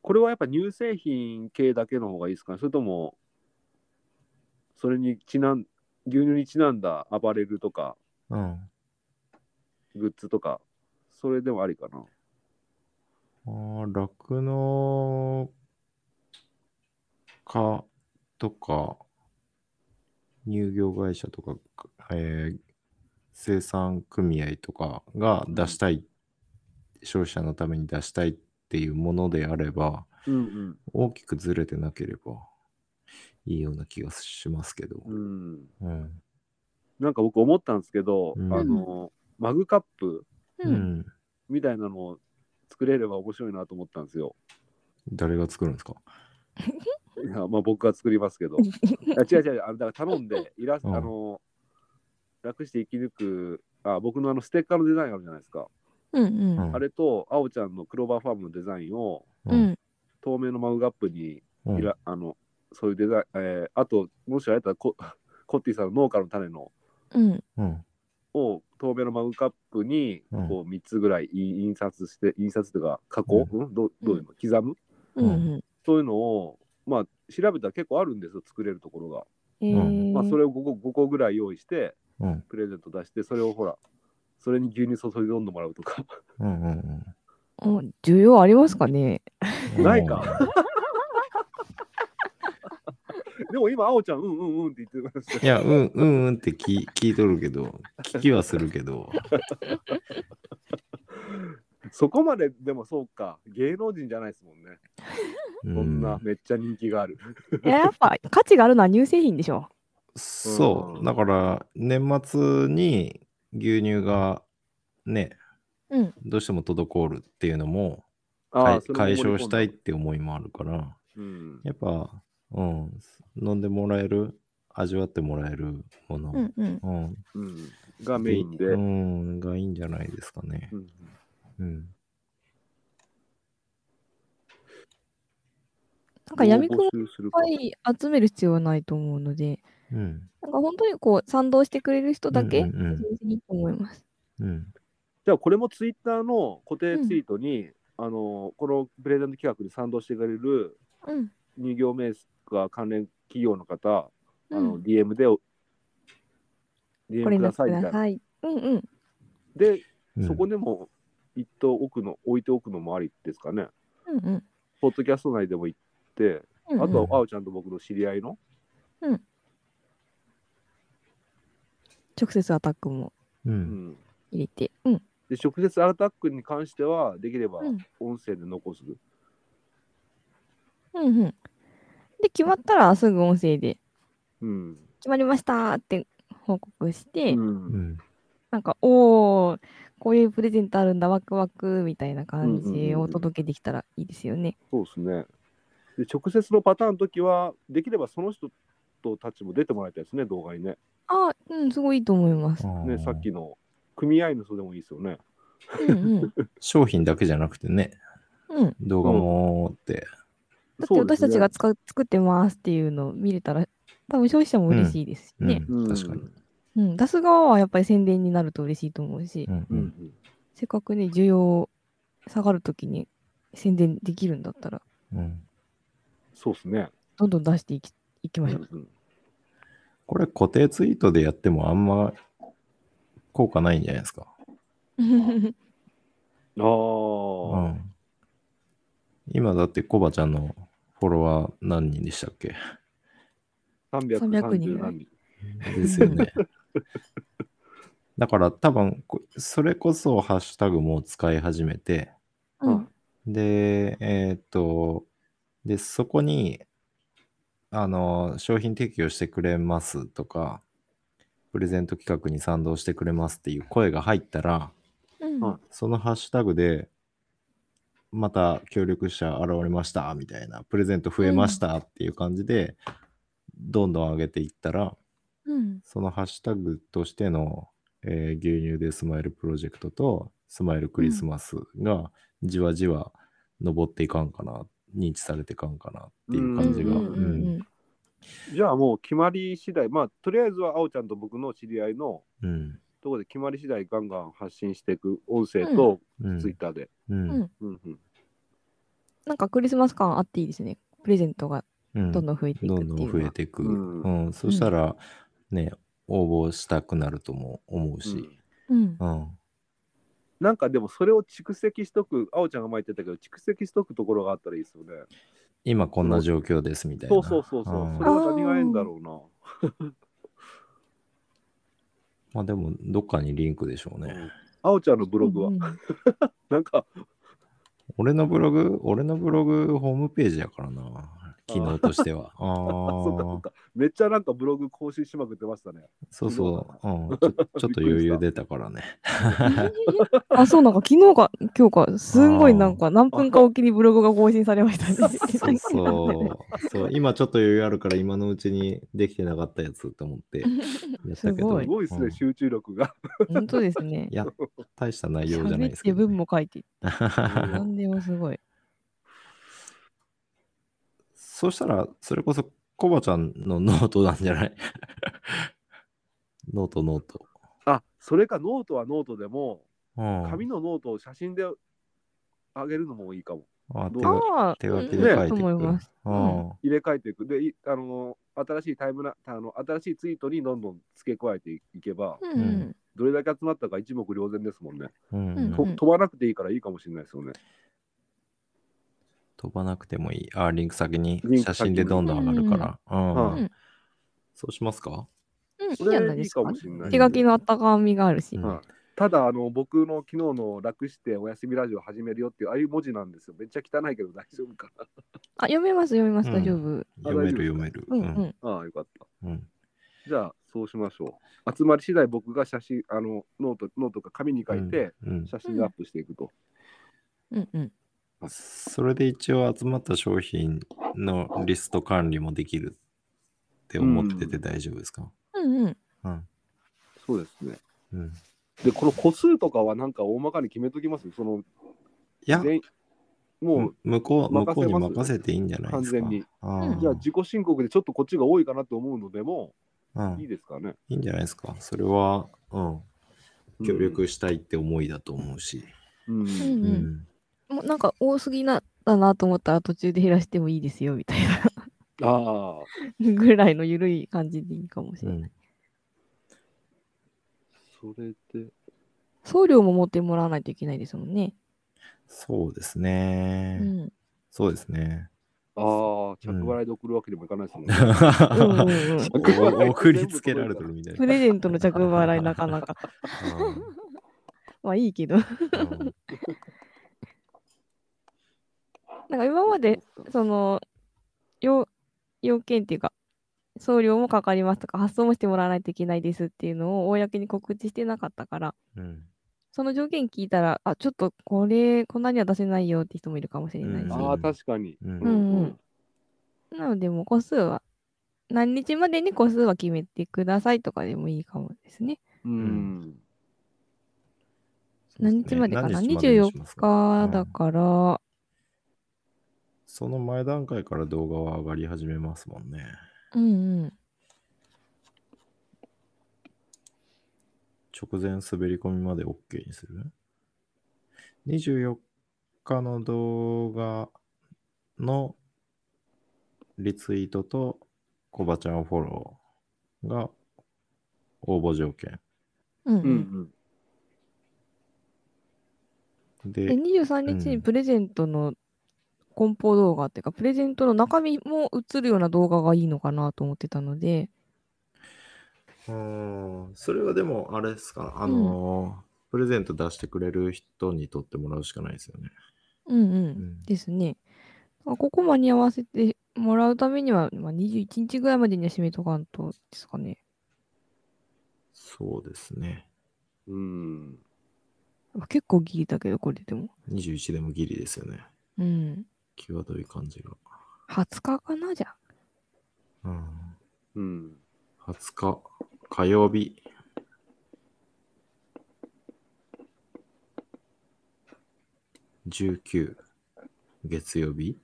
Speaker 1: これはやっぱ乳製品系だけの方がいいですかね？それとも、それにちなん、牛乳にちなんだアパレルとか、
Speaker 3: うん。
Speaker 1: グッズとか、それでもありかな。
Speaker 3: あー酪農家とか、乳業会社とか、えー生産組合とかが出したい、消費者のために出したいっっていうものであれば、
Speaker 1: うん
Speaker 3: 大きくずれてなければいいような気がしますけど。
Speaker 1: うん。うん。
Speaker 3: うん。
Speaker 1: なんか僕思ったんですけど、
Speaker 3: うん
Speaker 1: あの、マグカップ。みたいなのを作れれば面白いなと思ったんですよ。
Speaker 3: 誰が作るんですか？[LAUGHS]
Speaker 1: いや、まあ僕が作りますけど。いや違う違う、あのだから頼んで、イラスト、
Speaker 3: うん
Speaker 1: あの、楽して生き抜く、あ、僕のあのステッカーのデザインあるじゃないですか。
Speaker 4: うんうん。
Speaker 3: うん
Speaker 1: あれと、あおちゃんのクローバーファームのデザインを、
Speaker 4: うん。
Speaker 1: 透明のマグカップに
Speaker 3: うん
Speaker 1: いら、あの、そういうデザイン、えーあと、もしあれだったらコ、[LAUGHS] コッティさんの農家の種の
Speaker 4: うん。
Speaker 3: うん。
Speaker 1: を透明のマグカップに
Speaker 3: うん
Speaker 1: こう3つぐらい印印刷して、印刷というか加工、うんどうどういうの？刻む？
Speaker 4: うんうん。
Speaker 1: そういうのを、まあ、調べたら結構あるんですよ、作れるところが。
Speaker 4: えー
Speaker 1: まあ、それを 5, 個5個ぐらい用意して、
Speaker 3: うん。
Speaker 1: プレゼント出して、それをほら、それに牛乳注いで飲んでもらうとか。
Speaker 3: うん。うん。
Speaker 4: お需要ありますかね？
Speaker 3: うん
Speaker 1: ないか。でも今、あおちゃん、うんうんうんって言ってました
Speaker 3: いや、うん、うん、うんって聞聞いとるけど、聞きはするけど、
Speaker 1: そこまででもそうか、芸能人じゃないですもんね。
Speaker 3: う
Speaker 1: そんなめっちゃ人気がある。
Speaker 4: いややっぱ価値があるのは乳製品でしょ。
Speaker 3: そう。う、だから、年末に牛乳がね、
Speaker 4: うん。
Speaker 3: どうしても滞るっていうのも解
Speaker 1: あーそれも
Speaker 3: 解消したいって思いもあるから、
Speaker 1: 込ん。だ
Speaker 3: やっぱ、うん、飲んでもらえる、味わってもらえるもの、
Speaker 4: うんうん。
Speaker 3: うん、
Speaker 1: うん。うん。がメインで。
Speaker 3: う
Speaker 1: うん
Speaker 3: ん、がいいんじゃないですかね。
Speaker 1: うん
Speaker 3: うん。
Speaker 4: なんか闇雲いっぱい集める必要はないと思うので、
Speaker 3: うん。
Speaker 4: なんか本当にこう賛同してくれる人だけ、
Speaker 3: うんうんうん
Speaker 4: 全然いいと思います。
Speaker 3: うん。
Speaker 1: じゃあこれもツイッターの固定ツイートに、あのこのプレゼント企画に賛同してくれる
Speaker 4: うん。
Speaker 1: 乳業メーカー関連企業の方、あの
Speaker 4: うん
Speaker 1: DM でお
Speaker 4: こ
Speaker 1: DM く
Speaker 4: れになってく
Speaker 1: ださいみたいな。
Speaker 4: い。うんうん。
Speaker 1: で、
Speaker 3: うん
Speaker 1: そこでも一等置くの置いておくのもありですかね。
Speaker 4: うんうん。
Speaker 1: ポッドキャスト内でも行って、
Speaker 4: うんうん
Speaker 1: あとはあおちゃんと僕の知り合いの、
Speaker 4: 直接アタックも
Speaker 3: う。
Speaker 1: うんん
Speaker 4: 入れて。うん。
Speaker 1: で直接アタックに関してはできれば
Speaker 4: うん
Speaker 1: 音声で残す。
Speaker 4: うんうん。で、決まったらすぐ音声で、
Speaker 1: うん
Speaker 4: 決まりましたって報告して、
Speaker 1: うん
Speaker 3: うん。
Speaker 4: なんか、おー、こういうプレゼントあるんだ、ワクワクみたいな感じ
Speaker 1: うんうんうんうん
Speaker 4: をお届けできたらいいですよね。
Speaker 1: そうですね。で直接のパターンの時は、できればその人とたちも出てもらいたいですね、動画にね。
Speaker 4: あ、うん、すごいいいと思います。
Speaker 1: ね、さっきの組合の人でもいいですよね。
Speaker 4: うんうん。
Speaker 3: 商品だけじゃなくてね、
Speaker 4: うん。
Speaker 3: 動画もって、
Speaker 4: だって私たちが使う作ってますっていうのを見れたら、多分消費者も嬉しいですしね。
Speaker 3: うん、確かに。
Speaker 4: うん、出す側はやっぱり宣伝になると嬉しいと思うし、
Speaker 3: うん
Speaker 1: う
Speaker 3: うんん
Speaker 4: せっかくね、需要下がるときに宣伝できるんだったら、
Speaker 3: うん
Speaker 1: そうですね。
Speaker 4: どんどん出していきいきましょう。
Speaker 1: うん
Speaker 3: これ固定ツイートでやってもあんま効果ないんじゃないですか？
Speaker 1: あ
Speaker 3: う
Speaker 1: あ、
Speaker 3: ん。今だってコバちゃんのフォロワー何人でしたっけ
Speaker 1: ？330
Speaker 4: 300人
Speaker 1: 何人。
Speaker 3: ですよね。だから多分こそれこそハッシュタグも使い始めて、
Speaker 4: うん。
Speaker 3: で、えーっと、で、そこに、あの、商品提供してくれますとか、プレゼント企画に賛同してくれますっていう声が入ったら、
Speaker 4: うん
Speaker 1: はい
Speaker 3: そのハッシュタグで、また協力者現れましたみたいな、プレゼント増えましたっていう感じで、どんどん上げていったら、
Speaker 4: うん。
Speaker 3: そのハッシュタグとしての、えー牛乳でスマイルプロジェクトとスマイルクリスマスがじわじわ上っていかんかな、認知されていかんかなっていう感じが。
Speaker 4: うん
Speaker 1: じゃあもう決まり次第、まあ、とりあえずはあおちゃんと僕の知り合いの
Speaker 3: うん
Speaker 1: ところで決まり次第ガンガン発信していく音声と
Speaker 3: うん
Speaker 1: ツイッターで。
Speaker 3: うん
Speaker 4: うん
Speaker 1: うんうん
Speaker 4: なんかクリスマス感あっていいですね。プレゼントが
Speaker 3: うん
Speaker 4: どんどん増えていく
Speaker 3: どんど
Speaker 4: っていうん。
Speaker 3: 増えていく。
Speaker 1: うん
Speaker 3: うんそしたら、ね、応募したくなるとも思うし。
Speaker 1: なんかでもそれを蓄積しとく、あおちゃんが前言ってたけど、蓄積しとくところがあったらいいですよね。
Speaker 3: 今こんな状況ですみたいな。
Speaker 1: そうそうそうそう。
Speaker 3: ん
Speaker 1: それは何がええんだろうな。
Speaker 3: まあでも、どっかにリンクでしょうね。
Speaker 1: あおちゃんのブログは、
Speaker 4: うん [LAUGHS]
Speaker 1: なんか、
Speaker 3: 俺のブログ、俺のブログホームページやからな。機能としては。[LAUGHS] ああ
Speaker 1: そっかそっか。めっちゃなんかブログ更新しまくってましたね。
Speaker 3: そうそう。うん、ちょ [LAUGHS] ちょっと余裕出たからね。[LAUGHS]
Speaker 4: あ、そう、なんか昨日か今日か、すんごいなんか何分かおきにブログが更新されましたね。
Speaker 3: そうそう。そう今ちょっと余裕あるから今のうちにできてなかったやつと思ってやったけど。
Speaker 4: すご
Speaker 1: すごいですね、
Speaker 3: うん
Speaker 1: 集中力が。
Speaker 4: 本当ですね
Speaker 3: い。や、大した内容じゃないですけど、
Speaker 4: 文も書いて、なんでもすごい。
Speaker 3: そしたら、それこそコバちゃんのノートなんじゃない？[LAUGHS] ノートノート。
Speaker 1: あ、それかノートはノートでも、
Speaker 3: うん、
Speaker 1: 紙のノートを写真であげるのもいいかも。どう？
Speaker 3: あ手書きで
Speaker 4: うん
Speaker 3: 書いていく。
Speaker 4: と思います。
Speaker 3: うん
Speaker 1: 入れ替えていく。で、いあの新しいタイムラあの新しいツイートにどんどん付け加えていけば、
Speaker 4: うんうん。
Speaker 1: どれだけ集まったか一目瞭然ですもんね。
Speaker 3: うん
Speaker 1: 飛ばなくていいからいいかもしれないですよね。
Speaker 3: 飛ばなくてもいい。あ、リンク先に
Speaker 1: リンク先に
Speaker 3: 写真でどんどん上がるから。うんそうしますか？
Speaker 4: うん、いいじゃないですか？手書きのあったかみがあるし。
Speaker 1: ただあの、僕の昨日の楽してお休みラジオ始めるよっていう、ああいう文字なんですよ。めっちゃ汚いけど大丈夫か
Speaker 4: あ、読めます、読めます、
Speaker 3: うん
Speaker 4: 大丈夫。
Speaker 3: 読める読める。
Speaker 4: うんうん。
Speaker 1: な。ああ、よかった。
Speaker 3: うん
Speaker 1: じゃあ、そうしましょう。集まり次第僕が写真、あの、ノート、ノートか紙に書いて、
Speaker 3: うん
Speaker 1: 写真アップしていくと。
Speaker 4: うんうん。
Speaker 3: それで一応集まった商品のリスト管理もできるって思ってて大丈夫ですか？
Speaker 4: うんうん。
Speaker 3: うん。
Speaker 1: そうですね。
Speaker 3: うん。
Speaker 1: で、この個数とかはなんか大まかに決めときます？その、
Speaker 3: いや、
Speaker 1: 全員もう、
Speaker 3: 向こう、向こうに
Speaker 1: 任せ
Speaker 3: ていいんじゃないですか？
Speaker 1: 完全に
Speaker 3: うん
Speaker 1: じゃあ自己申告でちょっとこっちが多いかなと思うのでも、
Speaker 3: うん
Speaker 1: いいですかね？
Speaker 3: いいんじゃないですか？それは、うん。協力したいって思いだと思うし。
Speaker 1: うん。
Speaker 4: うん
Speaker 3: う
Speaker 4: うん。
Speaker 3: ん。
Speaker 4: もうなんか多すぎなだなと思ったら途中で減らしてもいいですよみたいな
Speaker 1: ああ、[LAUGHS]
Speaker 4: ぐらいの緩い感じでいいかもしれない。
Speaker 3: うん。
Speaker 1: それで、
Speaker 4: 送料も持ってもらわないといけないですもんね。
Speaker 3: そうです
Speaker 4: う
Speaker 3: ね。
Speaker 4: ん。
Speaker 3: そうですね。
Speaker 1: ああ、着払いで送るわけにもいかないですもんね。
Speaker 4: うんうんうん。
Speaker 3: お [LAUGHS] 送りつけられてるみたいな。
Speaker 4: プレゼントの着払いなかなか。[LAUGHS] まあいいけど。
Speaker 3: うん
Speaker 4: なんか今まで、その、要要件っていうか、送料もかかりますとか、発送もしてもらわないといけないですっていうのを公に告知してなかったから、
Speaker 3: うん。
Speaker 4: その条件聞いたら、あ、ちょっとこれ、こんなには出せないよって人もいるかもしれないし。
Speaker 3: うん。
Speaker 1: ああ、確かに。
Speaker 3: うん。
Speaker 4: うん。うんなので、もう個数は、何日までに個数は決めてくださいとかでもいいかもですね。
Speaker 1: うん。
Speaker 4: 何日までかな、
Speaker 3: 何日までにし
Speaker 4: ?24
Speaker 3: ますか？
Speaker 4: 日だから、
Speaker 3: その前段階から動画は上がり始めますもんね。
Speaker 4: うんうん。
Speaker 3: 直前滑り込みまで OK にする ?24 日の動画のリツイートとコバちゃんフォローが応募条件。
Speaker 4: うんう。
Speaker 1: うんん
Speaker 3: で
Speaker 4: で、、23日にプレゼントの梱包動画っていうか、プレゼントの中身も映るような動画がいいのかなと思ってたので、
Speaker 3: うん、それはでもあれですか、あのープレゼント出してくれる人に取ってもらうしかないですよね。
Speaker 4: うんうん。
Speaker 3: うん
Speaker 4: ですね。ここ間に合わせてもらうためには、まあ、21日ぐらいまでには締めとかんとですかね。
Speaker 3: そうですね。
Speaker 1: うん。
Speaker 4: 結構ギリだけど、これでも。
Speaker 3: 21でもギリですよね。
Speaker 4: うん。
Speaker 3: 際どい感じが。
Speaker 4: 20日かな、じゃあ。
Speaker 3: うん、
Speaker 1: うん。
Speaker 3: 20日火曜日。19月曜日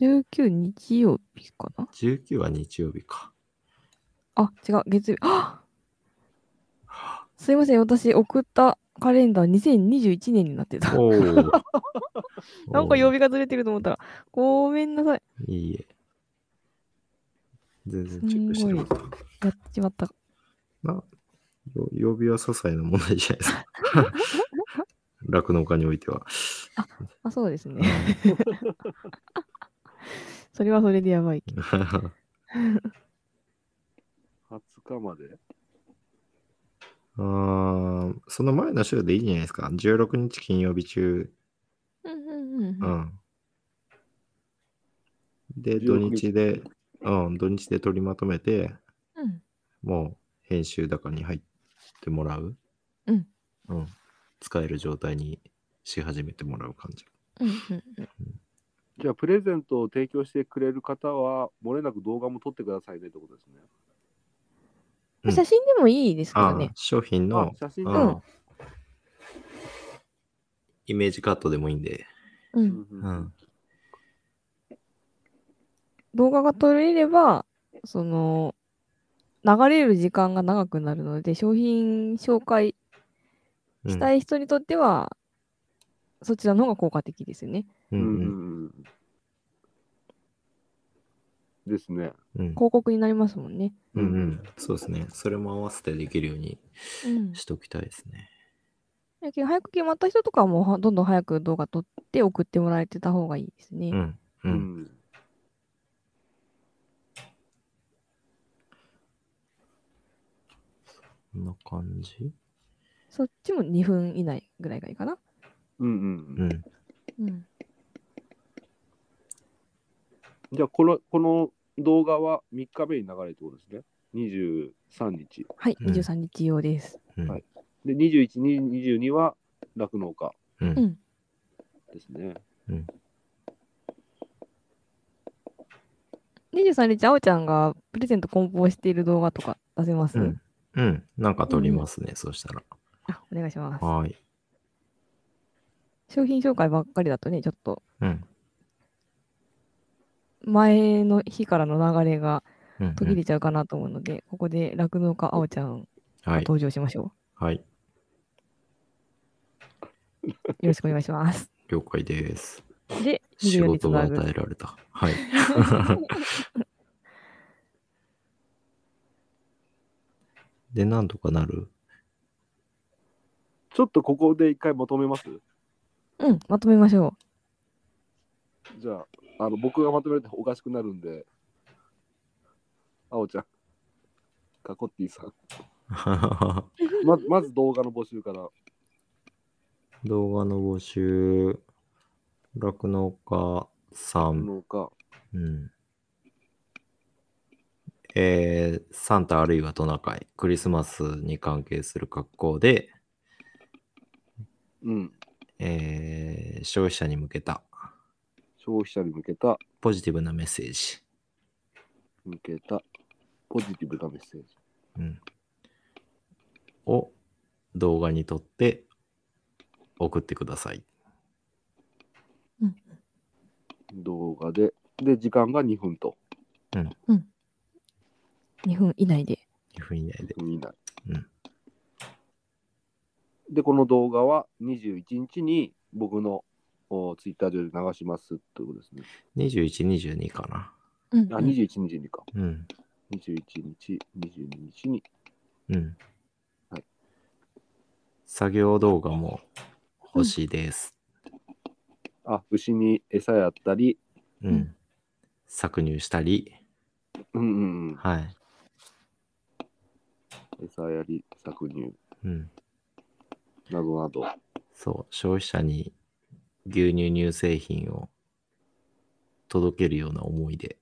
Speaker 4: 19日曜日かな
Speaker 3: ?19 は日曜日か。
Speaker 4: あ、違う、月曜日。あすいません、私送ったカレンダー2021年になってた。[LAUGHS] なんか曜日がずれてると思ったら、ごめんなさい。
Speaker 3: いいえ。全然チェックしてなかった。
Speaker 4: やっちまった。
Speaker 3: まあ、よ曜日は些細な問題じゃないですか。酪農家においては。
Speaker 4: あ、そうですね。[LAUGHS] それはそれでやばいけど。[LAUGHS]
Speaker 1: 20日まで？
Speaker 3: あーその前の週でいいんじゃないですか。16日金曜日中
Speaker 4: うん
Speaker 3: う
Speaker 4: うん
Speaker 3: ん。で、
Speaker 1: 16
Speaker 3: 土日で、うん、土日で取りまとめて、
Speaker 4: うん
Speaker 3: もう編集高に入ってもらう。
Speaker 4: うん。
Speaker 3: うん。使える状態にし始めてもらう感じ。
Speaker 4: うんうんうん
Speaker 1: じゃあ、プレゼントを提供してくれる方は、漏れなく動画も撮ってくださいねってことですね。
Speaker 3: うん
Speaker 4: 写真でもいいですけ
Speaker 3: あ
Speaker 4: どね。
Speaker 3: 商品の
Speaker 1: あ、写真で
Speaker 3: うん
Speaker 1: も。
Speaker 3: イメージカットでもいいんで。
Speaker 4: う。
Speaker 1: うんんう
Speaker 3: うんん。
Speaker 4: 動画が撮れれば、その、流れる時間が長くなるので、商品紹介
Speaker 3: うん
Speaker 4: したい人にとっては、そちらの方が効果的ですよね。
Speaker 3: う
Speaker 1: んですね。
Speaker 3: うん。
Speaker 4: 広告になりますもんね。
Speaker 3: うんうん。そうですね。それも合わせてできるように
Speaker 4: うん。
Speaker 3: しときたいですね。
Speaker 4: だけど早く決まった人とかはもうはどんどん早く動画撮って送ってもらえてた方がいいですね。
Speaker 3: うん。う。
Speaker 1: うんん。
Speaker 3: こんな感じ？
Speaker 4: そっちも2分以内ぐらいがいいかな。
Speaker 1: うんうん
Speaker 3: う
Speaker 1: うん。
Speaker 3: ん。
Speaker 4: うん。
Speaker 1: じゃあ、この、この動画は3日目に流れるってことですね。23日。
Speaker 4: はい、
Speaker 3: うん
Speaker 4: 23日用です。
Speaker 3: うん
Speaker 1: はいで、21、22は酪農家
Speaker 3: うん
Speaker 4: うん。
Speaker 1: ですね。
Speaker 4: 23日、あおちゃんがプレゼント梱包している動画とか出せます、
Speaker 3: うん。うん。なんか撮りますね、そうしたら。
Speaker 4: あ、お願いします。
Speaker 3: はい。
Speaker 4: 商品紹介ばっかりだとね、ちょっと
Speaker 3: うん。
Speaker 4: 前の日からの流れが
Speaker 3: うんうん
Speaker 4: 途切れちゃうかなと思うので、ここで酪農家あおちゃんが
Speaker 3: はい。
Speaker 4: 登場しましょ
Speaker 3: はい。
Speaker 4: う。よろしくお願いします。
Speaker 3: 了解です。
Speaker 4: で、
Speaker 3: 仕
Speaker 4: 24につ
Speaker 3: 事を与。えられた。はい。[LAUGHS] で、なんとかなる？
Speaker 1: ちょっとここで一回まとめます？
Speaker 4: うん、まとめましょ
Speaker 1: じゃあ、あの僕がまとめるとおかしくなるんで、あおちゃん、カコッティさん。[LAUGHS] ままず動画の募集から。
Speaker 3: 動画の募集、酪農家さん。うん。えー、サンタあるいはトナカイ、クリスマスに関係する格好で、
Speaker 1: うん。
Speaker 3: えー消費者に向けた
Speaker 1: 消費者に向けた、
Speaker 3: ポジティブなメッセージ、
Speaker 1: 向けた、ポジティブなメッセージ。
Speaker 3: うん、を動画に撮って送ってください。
Speaker 1: 動画で。で、時間が2分と。
Speaker 4: う。2分以内で。
Speaker 3: 2分以内で。
Speaker 1: 2分以内。
Speaker 3: うん
Speaker 1: で、この動画は21日に僕のツイッター上で流しますってことですね。
Speaker 3: 21、22かな。
Speaker 4: うん、
Speaker 1: あ、
Speaker 4: うん
Speaker 1: 21、22か。
Speaker 3: うん。
Speaker 1: 21日、22日に。
Speaker 3: うん。
Speaker 1: はい
Speaker 3: 作業動画も欲しいです。
Speaker 1: あ、牛に餌やったり、
Speaker 3: うん。
Speaker 4: うん
Speaker 3: 搾乳したり、
Speaker 1: うんうんうん。
Speaker 3: はい。
Speaker 1: 餌やり、搾乳
Speaker 3: うん。
Speaker 1: などなど。
Speaker 3: そう、消費者に牛乳乳製品を届けるような思いで、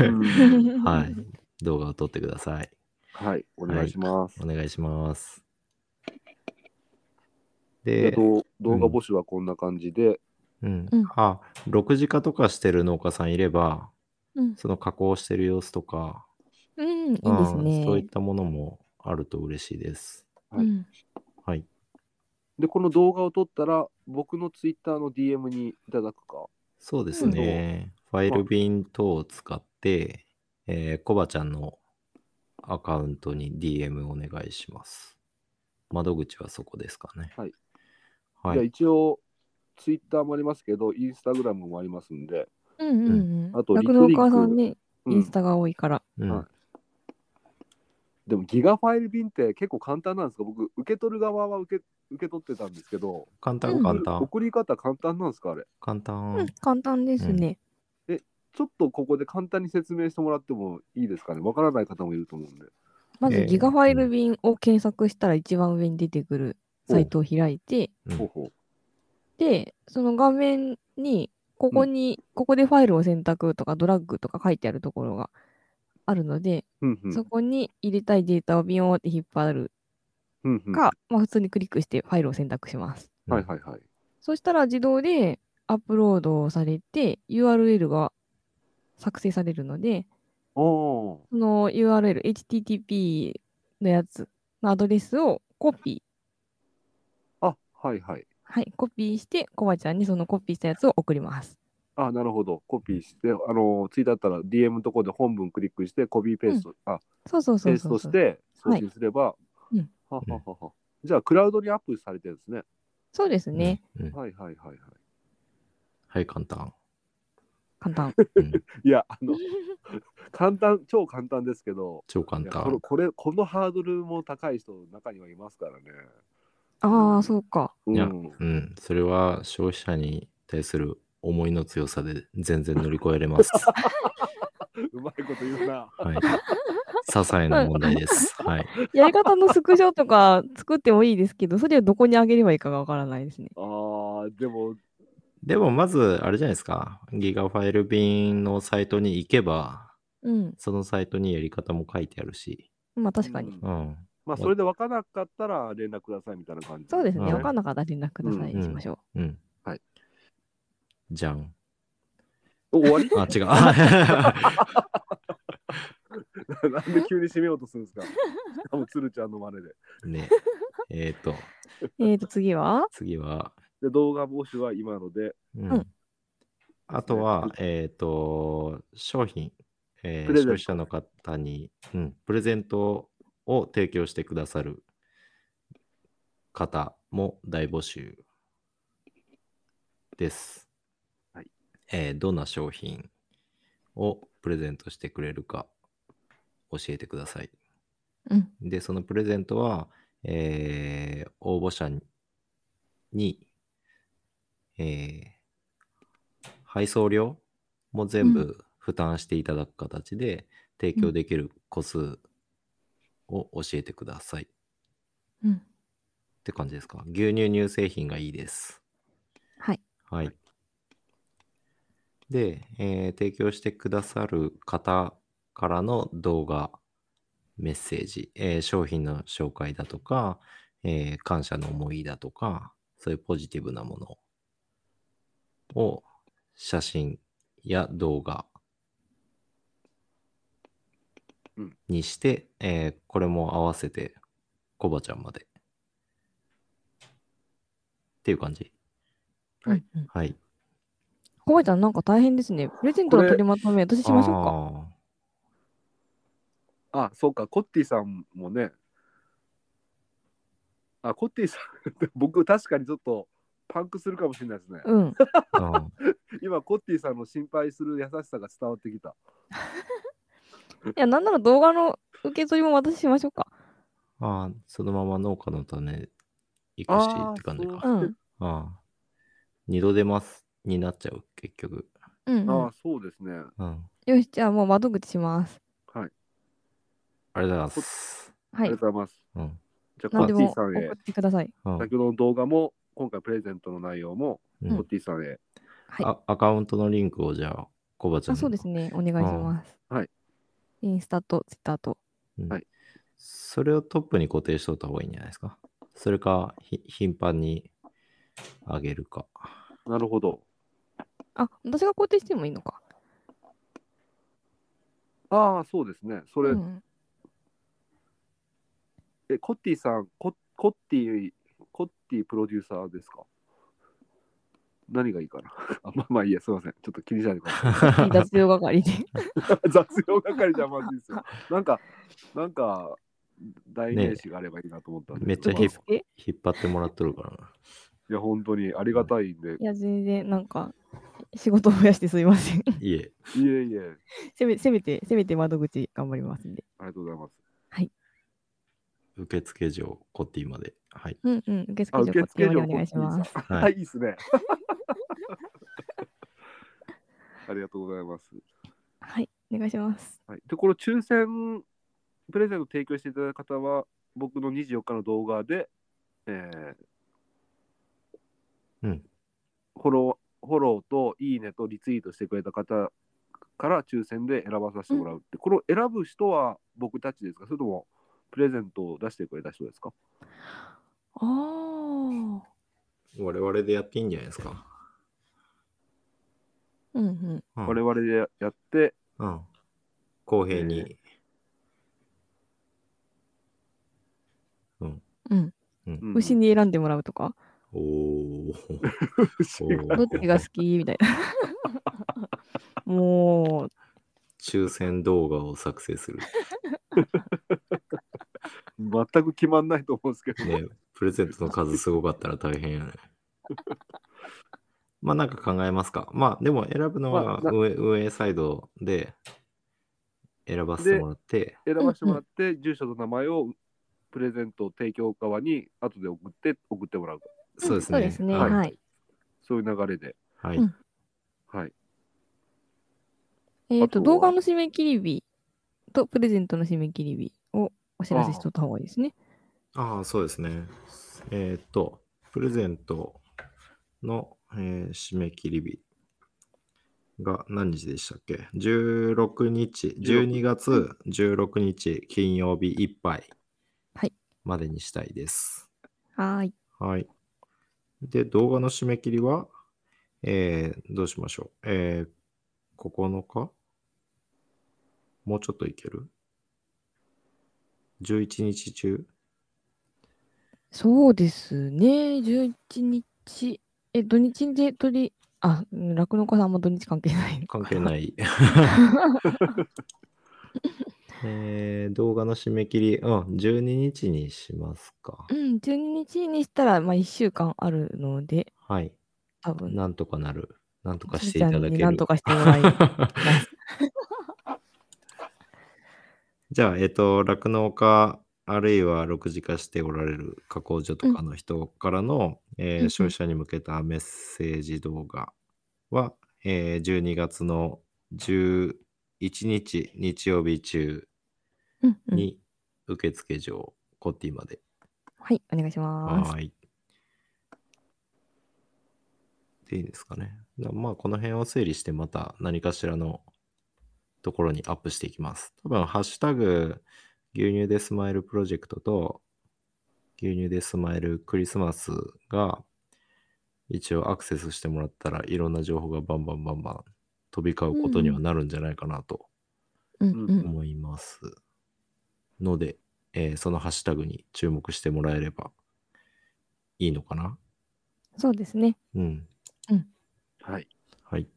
Speaker 1: うん
Speaker 3: はい。[LAUGHS] 動画を撮ってください。
Speaker 1: はい、お願いします。
Speaker 3: お願いします。で、
Speaker 1: で動動画募集はこんな感じで、
Speaker 3: うん
Speaker 4: うん。
Speaker 3: あ、6時化とかしてる農家さんいれば、
Speaker 4: うん、
Speaker 3: その加工してる様子とか、
Speaker 4: うん、いいです
Speaker 3: うん
Speaker 4: ね。
Speaker 3: そういったものもあると嬉しいです。
Speaker 1: はい。で、この動画を撮ったら、僕のツイッターの DM にいただくか。
Speaker 3: そうですね。ファイル便等を使って、えー、コバちゃんのアカウントに DM お願いします。窓口はそこですかね。
Speaker 1: はい。じゃあ
Speaker 3: はい。
Speaker 1: 一応、ツイッターもありますけど、インスタグラムもありますんで、
Speaker 4: うんうんうん。
Speaker 1: あとリトリック
Speaker 4: 家さんね、
Speaker 1: うん
Speaker 4: インスタが多いから。
Speaker 3: うん
Speaker 1: はいでもギガファイル便って結構簡単なんですか？僕、受け取る側は受け受け取ってたんですけど、
Speaker 3: 簡単、
Speaker 4: うん
Speaker 3: 簡単。
Speaker 1: 送り方簡単なんですかあれ？
Speaker 3: 簡単。
Speaker 4: うん、簡単ですね。
Speaker 1: ちょっとここで簡単に説明してもらってもいいですかね？わからない方もいると思うんで。
Speaker 4: まず、
Speaker 3: えー
Speaker 4: ギガファイル便を検索したら一番上に出てくるサイトを開いて、
Speaker 3: うん
Speaker 1: ほうほう。
Speaker 4: で、その画面に、ここに、ここでファイルを選択とかドラッグとか書いてあるところがあるので、
Speaker 1: うんうん
Speaker 4: そこに入れたいデータをビヨーンって引っ張る
Speaker 1: うんうん
Speaker 4: か、まあ、普通にクリックしてファイルを選択します。
Speaker 1: はいはいはい。
Speaker 4: そしたら自動でアップロードされて URL が作成されるので、その URL、HTTP のやつのアドレスをコピー、
Speaker 1: あ、はいはい。
Speaker 4: はい、コピーして、コバちゃんにそのコピーしたやつを送ります。
Speaker 1: あ、なるほど。コピーして、あの、ツイートだったら DM のところで本文クリックして、コピーペースト、あ、
Speaker 4: そうそうそ
Speaker 1: ペース
Speaker 4: うそうそう。
Speaker 1: トして送信すれば、
Speaker 4: うん
Speaker 1: はははは。じゃあ、クラウドにアップされてるんですね。
Speaker 4: そうですね。
Speaker 3: うん。うん
Speaker 1: はいはいはいはい。
Speaker 3: はい、簡単。
Speaker 4: 簡単。
Speaker 3: うん [LAUGHS]
Speaker 1: いや、あの、簡単、超簡単ですけど、
Speaker 3: 超簡
Speaker 1: いやこれ
Speaker 3: 単。
Speaker 1: これ、このハードルも高い人、中にはいますからね。
Speaker 4: ああ、そうか。
Speaker 1: うん、
Speaker 3: いやうん。それは消費者に対する思いの強さで全然乗り越えれます。[LAUGHS]
Speaker 1: うまいこと言うな。
Speaker 3: はい。些細な問題です。はい。
Speaker 4: やり方のスクショとか作ってもいいですけど、それをどこに上げればいいかがわからないですね。
Speaker 1: ああ、でも、
Speaker 3: でもまず、あれじゃないですか。ギガファイル便のサイトに行けば、
Speaker 4: うん。
Speaker 3: そのサイトにやり方も書いてあるし。
Speaker 4: まあ確かに。
Speaker 1: うん
Speaker 3: うん。
Speaker 1: まあ、それで分からなかったら連絡くださいみたいな感じ、
Speaker 4: そうですね。
Speaker 3: うん
Speaker 4: わかんなかったら連絡ください。
Speaker 3: うん
Speaker 4: しましょ
Speaker 3: うん。
Speaker 1: はい。
Speaker 3: じゃん。
Speaker 1: お終わり？
Speaker 3: あ、違う。[LAUGHS]
Speaker 1: なんで急に締めようとするんですか？[LAUGHS] しかも鶴ちゃんの真似で。
Speaker 3: ね。えっ、と、
Speaker 4: う。[LAUGHS] えーと、次は？
Speaker 3: 次は、
Speaker 1: で、動画募集は今ので、
Speaker 3: うん
Speaker 4: うん
Speaker 3: あとは、えっ、と、商品、えー消費者の方に、うん、プレゼントを提供してくださる方も大募集です。
Speaker 1: はい
Speaker 3: えーどんな商品をプレゼントしてくれるか教えてください。
Speaker 4: うん。
Speaker 3: で、そのプレゼントは、えー応募者に、えー配送料も全
Speaker 4: う
Speaker 3: 部負担していただく形で提供できる個数を教えてください。っ
Speaker 4: うん。
Speaker 3: て感じですか？牛乳乳製品がいいです。
Speaker 4: はい。
Speaker 3: はい。で、えー提供してくださる方からの動画、メッセージ、えー商品の紹介だとか、えー感謝の思いだとか、そういうポジティブなものを写真や動画
Speaker 1: うん
Speaker 3: にして、えーこれも合わせてコバちゃんまで。っていう感じ。
Speaker 1: はい。
Speaker 3: はい。
Speaker 4: コバちゃん、なんか大変ですね。プレゼントの取りまとめ、私しましょうか。
Speaker 1: あ、そうか、コッティさんもね、あ、コッティさん、[LAUGHS] 僕確かにちょっとパンクするかもしれないですね。
Speaker 4: うん。[LAUGHS]
Speaker 1: 今、コッティさんの心配する優しさが伝わってきた。[LAUGHS]
Speaker 4: いや、なんなら動画の受け取りも私しましょうか。
Speaker 3: ーあー、そのまま農家の種行くしって感じか。
Speaker 1: そう
Speaker 4: うん。
Speaker 3: ああ。二度出ますになっちゃう、結局。
Speaker 4: うん、うん
Speaker 1: あ。そうですね。
Speaker 3: うん。
Speaker 4: よし、じゃあもう窓口します。
Speaker 1: はい。
Speaker 3: ありがとうございます。
Speaker 4: はい
Speaker 1: ありが。とうございます。
Speaker 3: うん。
Speaker 1: じゃあ、コッ
Speaker 4: 何でも
Speaker 1: ティさんへ
Speaker 4: 送っ、てください。
Speaker 3: うん
Speaker 1: 先ほどの動画も、今回プレゼントの内容も、
Speaker 3: うん
Speaker 1: コッティさんへ。
Speaker 4: はい。
Speaker 3: あアカウントのリンクをじゃあ、コバちゃん
Speaker 4: あ
Speaker 3: に
Speaker 4: そうですね。お願いします。
Speaker 1: はい。
Speaker 4: インスタとツイッターと。
Speaker 3: うん
Speaker 1: はい
Speaker 3: それをトップに固定しといた方がいいんじゃないですか。それか、ひ頻繁に上げるか。
Speaker 1: なるほど。
Speaker 4: あ、私が固定してもいいのか。
Speaker 1: ああ、そうですね。それ、
Speaker 4: うん、
Speaker 1: え、コッティさん、ココッティ、コッティプロデューサーですか？何がいいかな [LAUGHS] あまあまあいいや、すいません。ちょっと気にしないでください。[LAUGHS]
Speaker 4: 雑用係で。[LAUGHS]
Speaker 1: 雑用係じゃまずいですよ。なんか、なんか、代名詞があればいいなと思ったんで。
Speaker 3: めっちゃ引っ張ってもらっとるからな。
Speaker 1: や、本当にありがたいんで。
Speaker 4: いや、全然、なんか、仕事を増やしてすみません。
Speaker 3: いえ、
Speaker 1: いえいえ、
Speaker 4: せめせめて、せめて窓口頑張りますんで。
Speaker 1: ありがとうございます。
Speaker 3: 受付嬢、コッティまで。はい。
Speaker 4: うんうん。受付
Speaker 1: あ、
Speaker 4: 所
Speaker 1: 受
Speaker 4: お願いします。
Speaker 3: はい
Speaker 1: はい、いいっすね。[LAUGHS] ありがとうございます。
Speaker 4: はい。お願いします。
Speaker 1: はい、で、この抽選プレゼント提供していただいた方は、僕の24日の動画で、えー
Speaker 3: うん。
Speaker 1: フォロー、フォローといいねとリツイートしてくれた方から抽選で選ばさせてもらうって、これを選ぶ人は僕たちですか？それともプレゼントを出してくれた人ですか？
Speaker 4: ああ。
Speaker 3: 我々でやっていいんじゃないですか。
Speaker 4: うんうん。
Speaker 3: うん。
Speaker 1: 我々でやって、
Speaker 3: うん。公平に。うん。
Speaker 4: うん。
Speaker 1: うん
Speaker 4: 牛に選んでもらうとか、
Speaker 3: おー。[LAUGHS]
Speaker 1: 牛が
Speaker 4: どっちが好き？みたいな。[LAUGHS] もう、
Speaker 3: 抽選動画を作成する。[LAUGHS]
Speaker 1: 全く決まんないと思うんですけど、
Speaker 3: ね、プレゼントの数すごかったら大変やね。まあなんか考えますか。まあでも選ぶのは運営運営サイドで選ばせてもらって、
Speaker 1: 選ばせてもらって、住所と名前をプレゼント提供側に後で送って送ってもらう
Speaker 3: そうですね。
Speaker 4: そうですね。
Speaker 3: はい。
Speaker 4: はい。
Speaker 1: そういう流れで、
Speaker 3: はい
Speaker 4: うん
Speaker 1: はい、
Speaker 4: えっ、と、
Speaker 1: あとは
Speaker 4: 動画の締め切り日とプレゼントの締め切り日をお知らせしとった方がいいですね。
Speaker 3: ああ、そうですね。えーっと、プレゼントの、えー締め切り日が何日でしたっけ ?16 日、12月16日金曜日いっぱい
Speaker 4: はい
Speaker 3: までにしたいです。
Speaker 4: はーい。
Speaker 3: はい。で、動画の締め切りは、えー、どうしましょう。えー、9日？もうちょっといける ?11 日中？
Speaker 4: そうですね。11日。え、土日で取り、あ、うん酪農家さんも土日関係ない。
Speaker 3: 関係ない。[LAUGHS] えー、動画の締め切り、うん、12日にしますか
Speaker 4: う。ん、12日にしたら、まあ、1週間あるので、
Speaker 3: はい。
Speaker 4: 多分、
Speaker 3: なんとかなる。なんとかしていただける。
Speaker 4: になんとかしてもらいます。[LAUGHS]
Speaker 3: じゃあ、えっ、と、酪農家、あるいは6時化しておられる加工所とかの人からの、えー
Speaker 4: うんうん
Speaker 3: 消費者に向けたメッセージ動画は、えー12月の11日日曜日中
Speaker 4: うんうん
Speaker 3: に受付所、コッティまで。
Speaker 4: はい、お願いします。
Speaker 3: はーい。でいいですかね。だまあ、この辺を整理して、また何かしらのところにアップしていきます。多分、ハッシュタグ、牛乳でスマイルプロジェクトと、牛乳でスマイルクリスマスが、一応アクセスしてもらったらいろんな情報がバンバンバンバン飛び交うことにはなるんじゃないかなと
Speaker 4: うんうん。
Speaker 3: ので、えーそのハッシュタグに注目してもらえればいいのかな？
Speaker 4: そうですね。
Speaker 3: うん。
Speaker 1: はい、
Speaker 3: はい。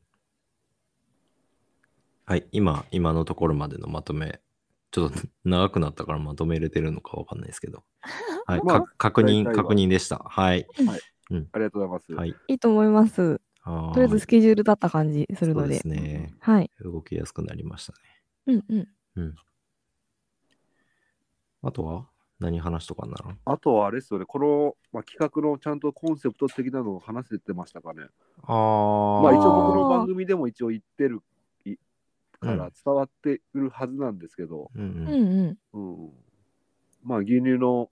Speaker 3: はい。今、今のところまでのまとめ、ちょっと長くなったからまとめれてるのかわかんないですけど。[LAUGHS] はい。
Speaker 1: まあ
Speaker 3: か確認、確認でした。はい。
Speaker 1: ありがとうございます。
Speaker 3: はい。
Speaker 4: いいと思います。とりあえずスケジュールだった感じするので。
Speaker 3: そうですね。
Speaker 4: はい。
Speaker 3: 動きやすくなりましたね。
Speaker 4: うんうん。
Speaker 3: あとは？何話しとかなの
Speaker 1: あとはあれですよね、この、まあ、企画のちゃんとコンセプト的なのを話せてましたかね。
Speaker 3: あー。
Speaker 1: まあ一応僕の番組でも一応言ってるいか
Speaker 3: うん
Speaker 1: ら伝わってくるはずなんですけど、
Speaker 3: うん
Speaker 4: う
Speaker 3: うん
Speaker 4: んうん。
Speaker 1: うんまあ牛乳の、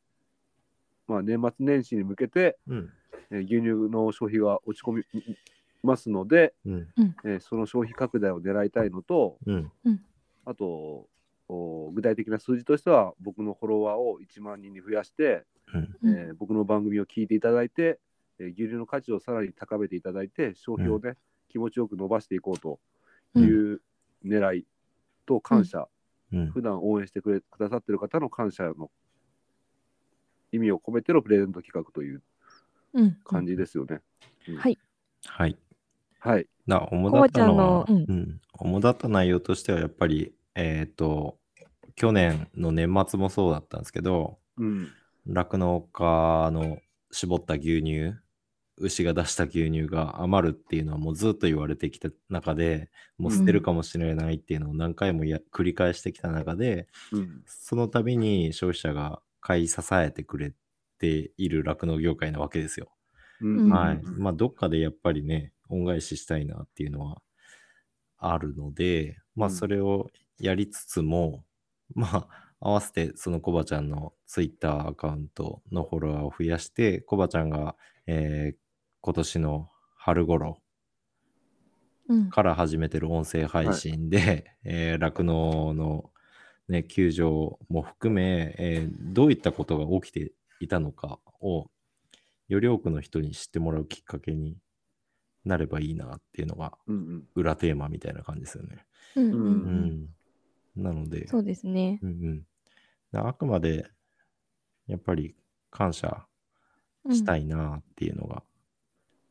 Speaker 1: まあ、年末年始に向けて、
Speaker 3: うん。
Speaker 1: えー牛乳の消費が落ち込みますので、
Speaker 3: うん。
Speaker 1: えーその消費拡大を狙いたいのと、
Speaker 3: うん。
Speaker 1: あとお具体的な数字としては僕のフォロワーを1万人に増やして、
Speaker 3: うん。
Speaker 4: うん
Speaker 1: えー僕の番組を聞いていただいて、えー牛乳の価値をさらに高めていただいて消費をね、気持ちよく伸ばしていこうという狙いと感謝、
Speaker 3: うん。
Speaker 1: 普段応援してくれくださってる方の感謝の意味を込めてのプレゼント企画という
Speaker 4: うん。
Speaker 1: 感じですよね。
Speaker 4: はい。
Speaker 3: はい。
Speaker 1: はい。
Speaker 3: な、主だったのは、うん、主だった内容としては、やっぱり、えっ、と、去年の年末もそうだったんですけど、
Speaker 1: うん。
Speaker 3: 酪農家の絞った牛乳、牛が出した牛乳が余るっていうのはもうずっと言われてきた中で、もう捨てるかもしれないっていうのを何回もや繰り返してきた中で、
Speaker 1: うん。
Speaker 3: その度に消費者が買い支えてくれている酪農業界なわけですよ。
Speaker 1: うん。
Speaker 3: はい。
Speaker 1: うん
Speaker 3: まあ、どっかでやっぱりね、恩返ししたいなっていうのはあるので、まあ、
Speaker 1: うん
Speaker 3: それをやりつつも、まあ、合わせてそのコバちゃんのツイッターアカウントのフォロワーを増やして、コバちゃんが、えー今年の春頃
Speaker 4: うん。
Speaker 3: から始めてる音声配信で、えー酪農の、ね、球場も含め、えーどういったことが起きていたのかをより多くの人に知ってもらうきっかけになればいいなっていうのが
Speaker 1: うんうん。
Speaker 3: 裏テーマみたいな感じですよね。
Speaker 4: うんう
Speaker 1: うん
Speaker 3: うんん、なので、
Speaker 4: そうですね。
Speaker 3: うんうん、あくまでやっぱり感謝
Speaker 4: うん
Speaker 3: したいなっていうのがあ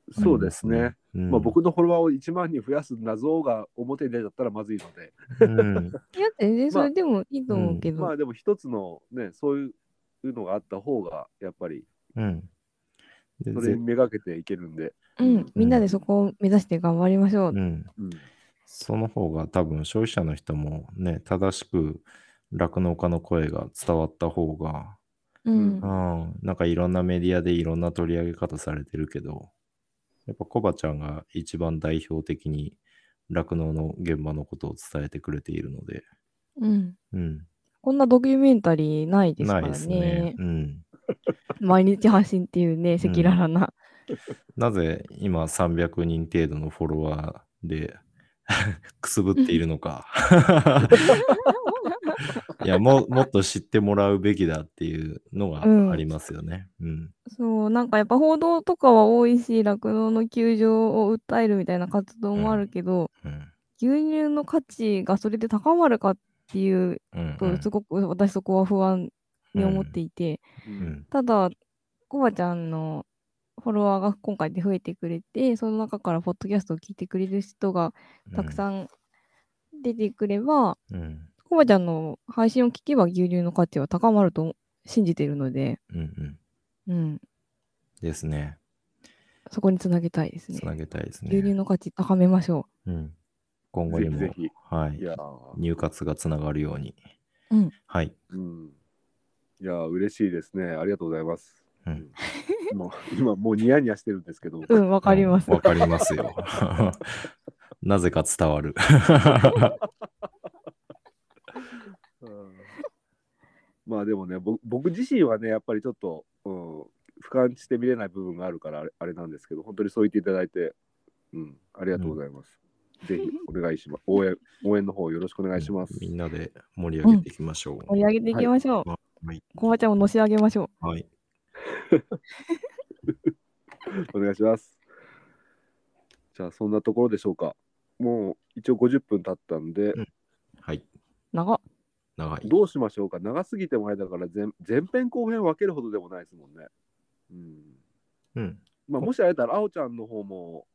Speaker 3: ります、
Speaker 1: そうですね。。
Speaker 3: うん
Speaker 1: まあ、僕のフォロワーを1万人増やす謎が表に出ちゃったらまずいので、
Speaker 3: うん [LAUGHS]
Speaker 4: いや、全然それでもいいと思うけど。
Speaker 1: まあでも一つのね、そういうのがあった方が、やっぱり
Speaker 3: うん。
Speaker 1: それにめがけていけるんで、
Speaker 4: うん。みんなでそこを目指して頑張りましょう。
Speaker 3: うん、
Speaker 1: うん、
Speaker 3: その方が多分消費者の人もね、正しく酪農家の声が伝わった方が、
Speaker 4: うん。
Speaker 3: うん、なんかいろんなメディアでいろんな取り上げ方されてるけど、やっぱコバちゃんが一番代表的に酪農の現場のことを伝えてくれているので、
Speaker 4: うん。
Speaker 3: うん、
Speaker 4: こんなドキュメンタリーないですから
Speaker 3: ないですね
Speaker 4: ね。。
Speaker 3: うん。
Speaker 4: 毎日発信っていうね、赤裸々な。
Speaker 3: なぜ今300人程度のフォロワーで [LAUGHS] くすぶっているのか。[LAUGHS] いやも、もっと知ってもらうべきだっていうのが
Speaker 4: うん
Speaker 3: ありますよね。うん。
Speaker 4: そう、なんかやっぱ報道とかは多いし、酪農の休場を訴えるみたいな活動もあるけど、
Speaker 3: うん。
Speaker 4: 牛乳の価値がそれで高まるかっていう
Speaker 3: うん。
Speaker 4: と、すごく私そこは不安に思っていて、
Speaker 1: う
Speaker 3: うんん。
Speaker 4: ただ、コバちゃんのフォロワーが今回で増えてくれて、その中からポッドキャストを聞いてくれる人がたくさん出てくれば、
Speaker 3: うん。
Speaker 4: コバちゃんの配信を聞けば牛乳の価値は高まると信じているので、
Speaker 3: うん。うん。
Speaker 4: うん、
Speaker 3: ですね。
Speaker 4: そこにつなげたいですね
Speaker 3: つ。なげたいです
Speaker 4: 牛乳
Speaker 3: ね。
Speaker 4: の価値高めましょ
Speaker 3: うん。今後にも
Speaker 1: ぜひぜ、
Speaker 3: はい
Speaker 1: い。
Speaker 3: 入活がつながるように。
Speaker 4: うん
Speaker 3: はい。
Speaker 1: うん、いやー嬉しいですね。ありがとうございます。
Speaker 3: うん
Speaker 1: もう今もうニヤニヤしてるんですけど、
Speaker 4: う。うん、わかります。
Speaker 3: わかりますよ。[LAUGHS] なぜか伝わる。[LAUGHS]
Speaker 1: うんまあでもねぼ僕自身はねやっぱりちょっと、うん、俯瞰して見れない部分があるからあれあれなんですけど本当にそう言っていただいて、うん、ありがとうございます。ぜひお願いします。応援応援の方よろしくお願いします。
Speaker 3: みんなで盛り上げていきましょう。
Speaker 4: 盛り上げていきましょう。
Speaker 3: はい。
Speaker 4: コバちゃんをのし上げましょ
Speaker 3: はい。[LAUGHS]
Speaker 1: お願いします。じゃあそんなところでしょうか。もう一応50分経ったんで、
Speaker 3: はい。
Speaker 4: う。長っ。
Speaker 3: 長い。
Speaker 1: どうしましょうか。長すぎてもあれだから前前編後編分けるほどでもないですもんね。うん
Speaker 3: うん。
Speaker 1: まあ、もしあれだったら、あおちゃんの方も、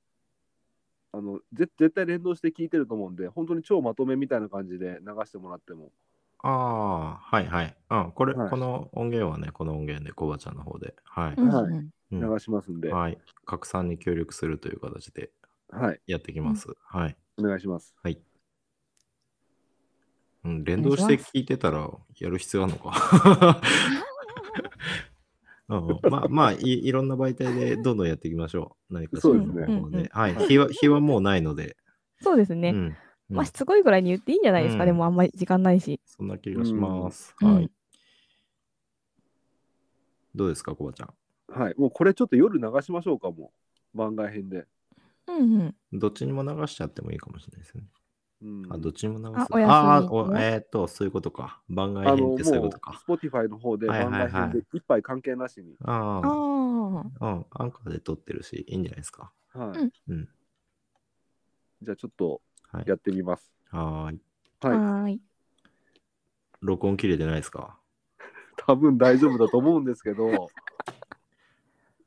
Speaker 1: あのぜ絶対連動して聞いてると思うんで、本当に超まとめみたいな感じで流してもらっても。
Speaker 3: ああ、はいはい。うん、これ、
Speaker 1: はい
Speaker 3: この音源はね、この音源でコバちゃんの方で、はい。
Speaker 4: うん
Speaker 1: はい
Speaker 4: うん
Speaker 3: うん
Speaker 1: 流しますんで、
Speaker 3: はい。拡散に協力するという形で
Speaker 1: はい、
Speaker 3: やっていきます。はい。
Speaker 1: お願いします。
Speaker 3: はい。うん、連動して聞いてたらやる必要あるのか。[LAUGHS] うん、[LAUGHS] まあまあい、いろんな媒体でどんどんやっていきましょう。何か
Speaker 1: そうですね
Speaker 3: の方で
Speaker 4: うんうん
Speaker 3: はい。日は、日はもうないので、
Speaker 4: そうですね。
Speaker 3: うん。うん
Speaker 4: まあ、しつこいぐらいに言っていいんじゃないですか。
Speaker 3: うん
Speaker 4: でもあんまり時間ないし。
Speaker 3: そんな気がします。
Speaker 4: うん
Speaker 3: はい。どうですか、コバちゃん？
Speaker 1: はい、もうこれちょっと夜流しましょうか、もう。番外編で。
Speaker 4: うんうん。
Speaker 3: どっちにも流しちゃってもいいかもしれないですね。
Speaker 1: うん、
Speaker 3: あ、どっちにも流す？
Speaker 4: あお休み
Speaker 3: あえーっと、そういうことか。番外編ってそういうことか。
Speaker 1: Spotify の方で
Speaker 3: はいはいはい
Speaker 1: 番外編で一杯関係なしに。
Speaker 3: あ
Speaker 4: ああ。
Speaker 3: あ、うん。アンカーで撮ってるし、いいんじゃないですか。
Speaker 1: はい
Speaker 4: うん
Speaker 3: うん。
Speaker 1: じゃあちょっと
Speaker 3: はい。
Speaker 1: やってみます。
Speaker 3: はーい。
Speaker 1: はい、
Speaker 4: はーい。
Speaker 3: 録音切れてないですか？[LAUGHS]
Speaker 1: 多分大丈夫だと思うんですけど、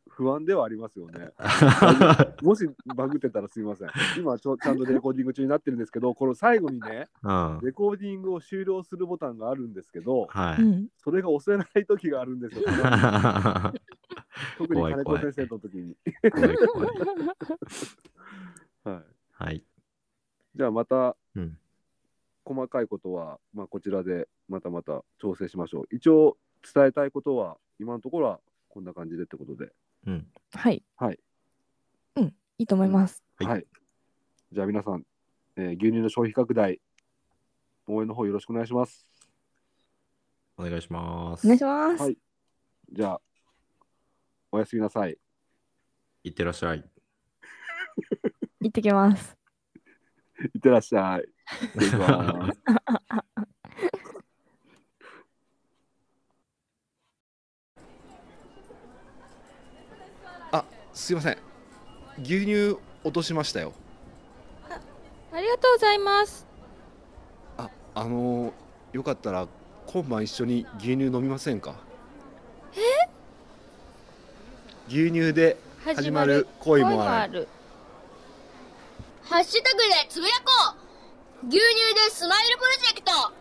Speaker 1: 不安ではありますよね。[LAUGHS] もしバグってたらすみません。今ちょちゃんとレコーディング中になってるんですけど、この最後にね、
Speaker 3: うん。
Speaker 1: レコーディングを終了するボタンがあるんですけど、
Speaker 3: はい。
Speaker 4: うん。
Speaker 1: それが押せない時があるんですよ。[LAUGHS] 特に金子先生の時に。
Speaker 3: 怖い怖い。
Speaker 1: はい、
Speaker 3: はい。
Speaker 1: じゃあまた
Speaker 3: うん。
Speaker 1: 細かいことは、まあ、こちらでまたまた調整しましょう。一応伝えたいことは今のところはこんな感じでってことで。
Speaker 3: うん。
Speaker 4: はい。
Speaker 1: はい。
Speaker 4: うん。いいと思います。
Speaker 3: はい
Speaker 1: はい。じゃあ皆さん、えー牛乳の消費拡大、応援の方よろしくお願いします。
Speaker 3: お願いします。
Speaker 4: お願いします。
Speaker 1: はいじゃあ、おやすみなさい。
Speaker 3: いってらっしゃい。[LAUGHS]
Speaker 4: 行ってきます。
Speaker 3: いってらっしゃい。失礼します。[LAUGHS]
Speaker 1: あすいません牛乳落としましたよ
Speaker 5: ありがとうございます。
Speaker 1: ああのーよかったら今晩一緒に牛乳飲みませんか？牛乳で始まる恋もある
Speaker 5: る。
Speaker 6: ハッシュタグでつぶやこう。牛乳でスマイルプロジェクト。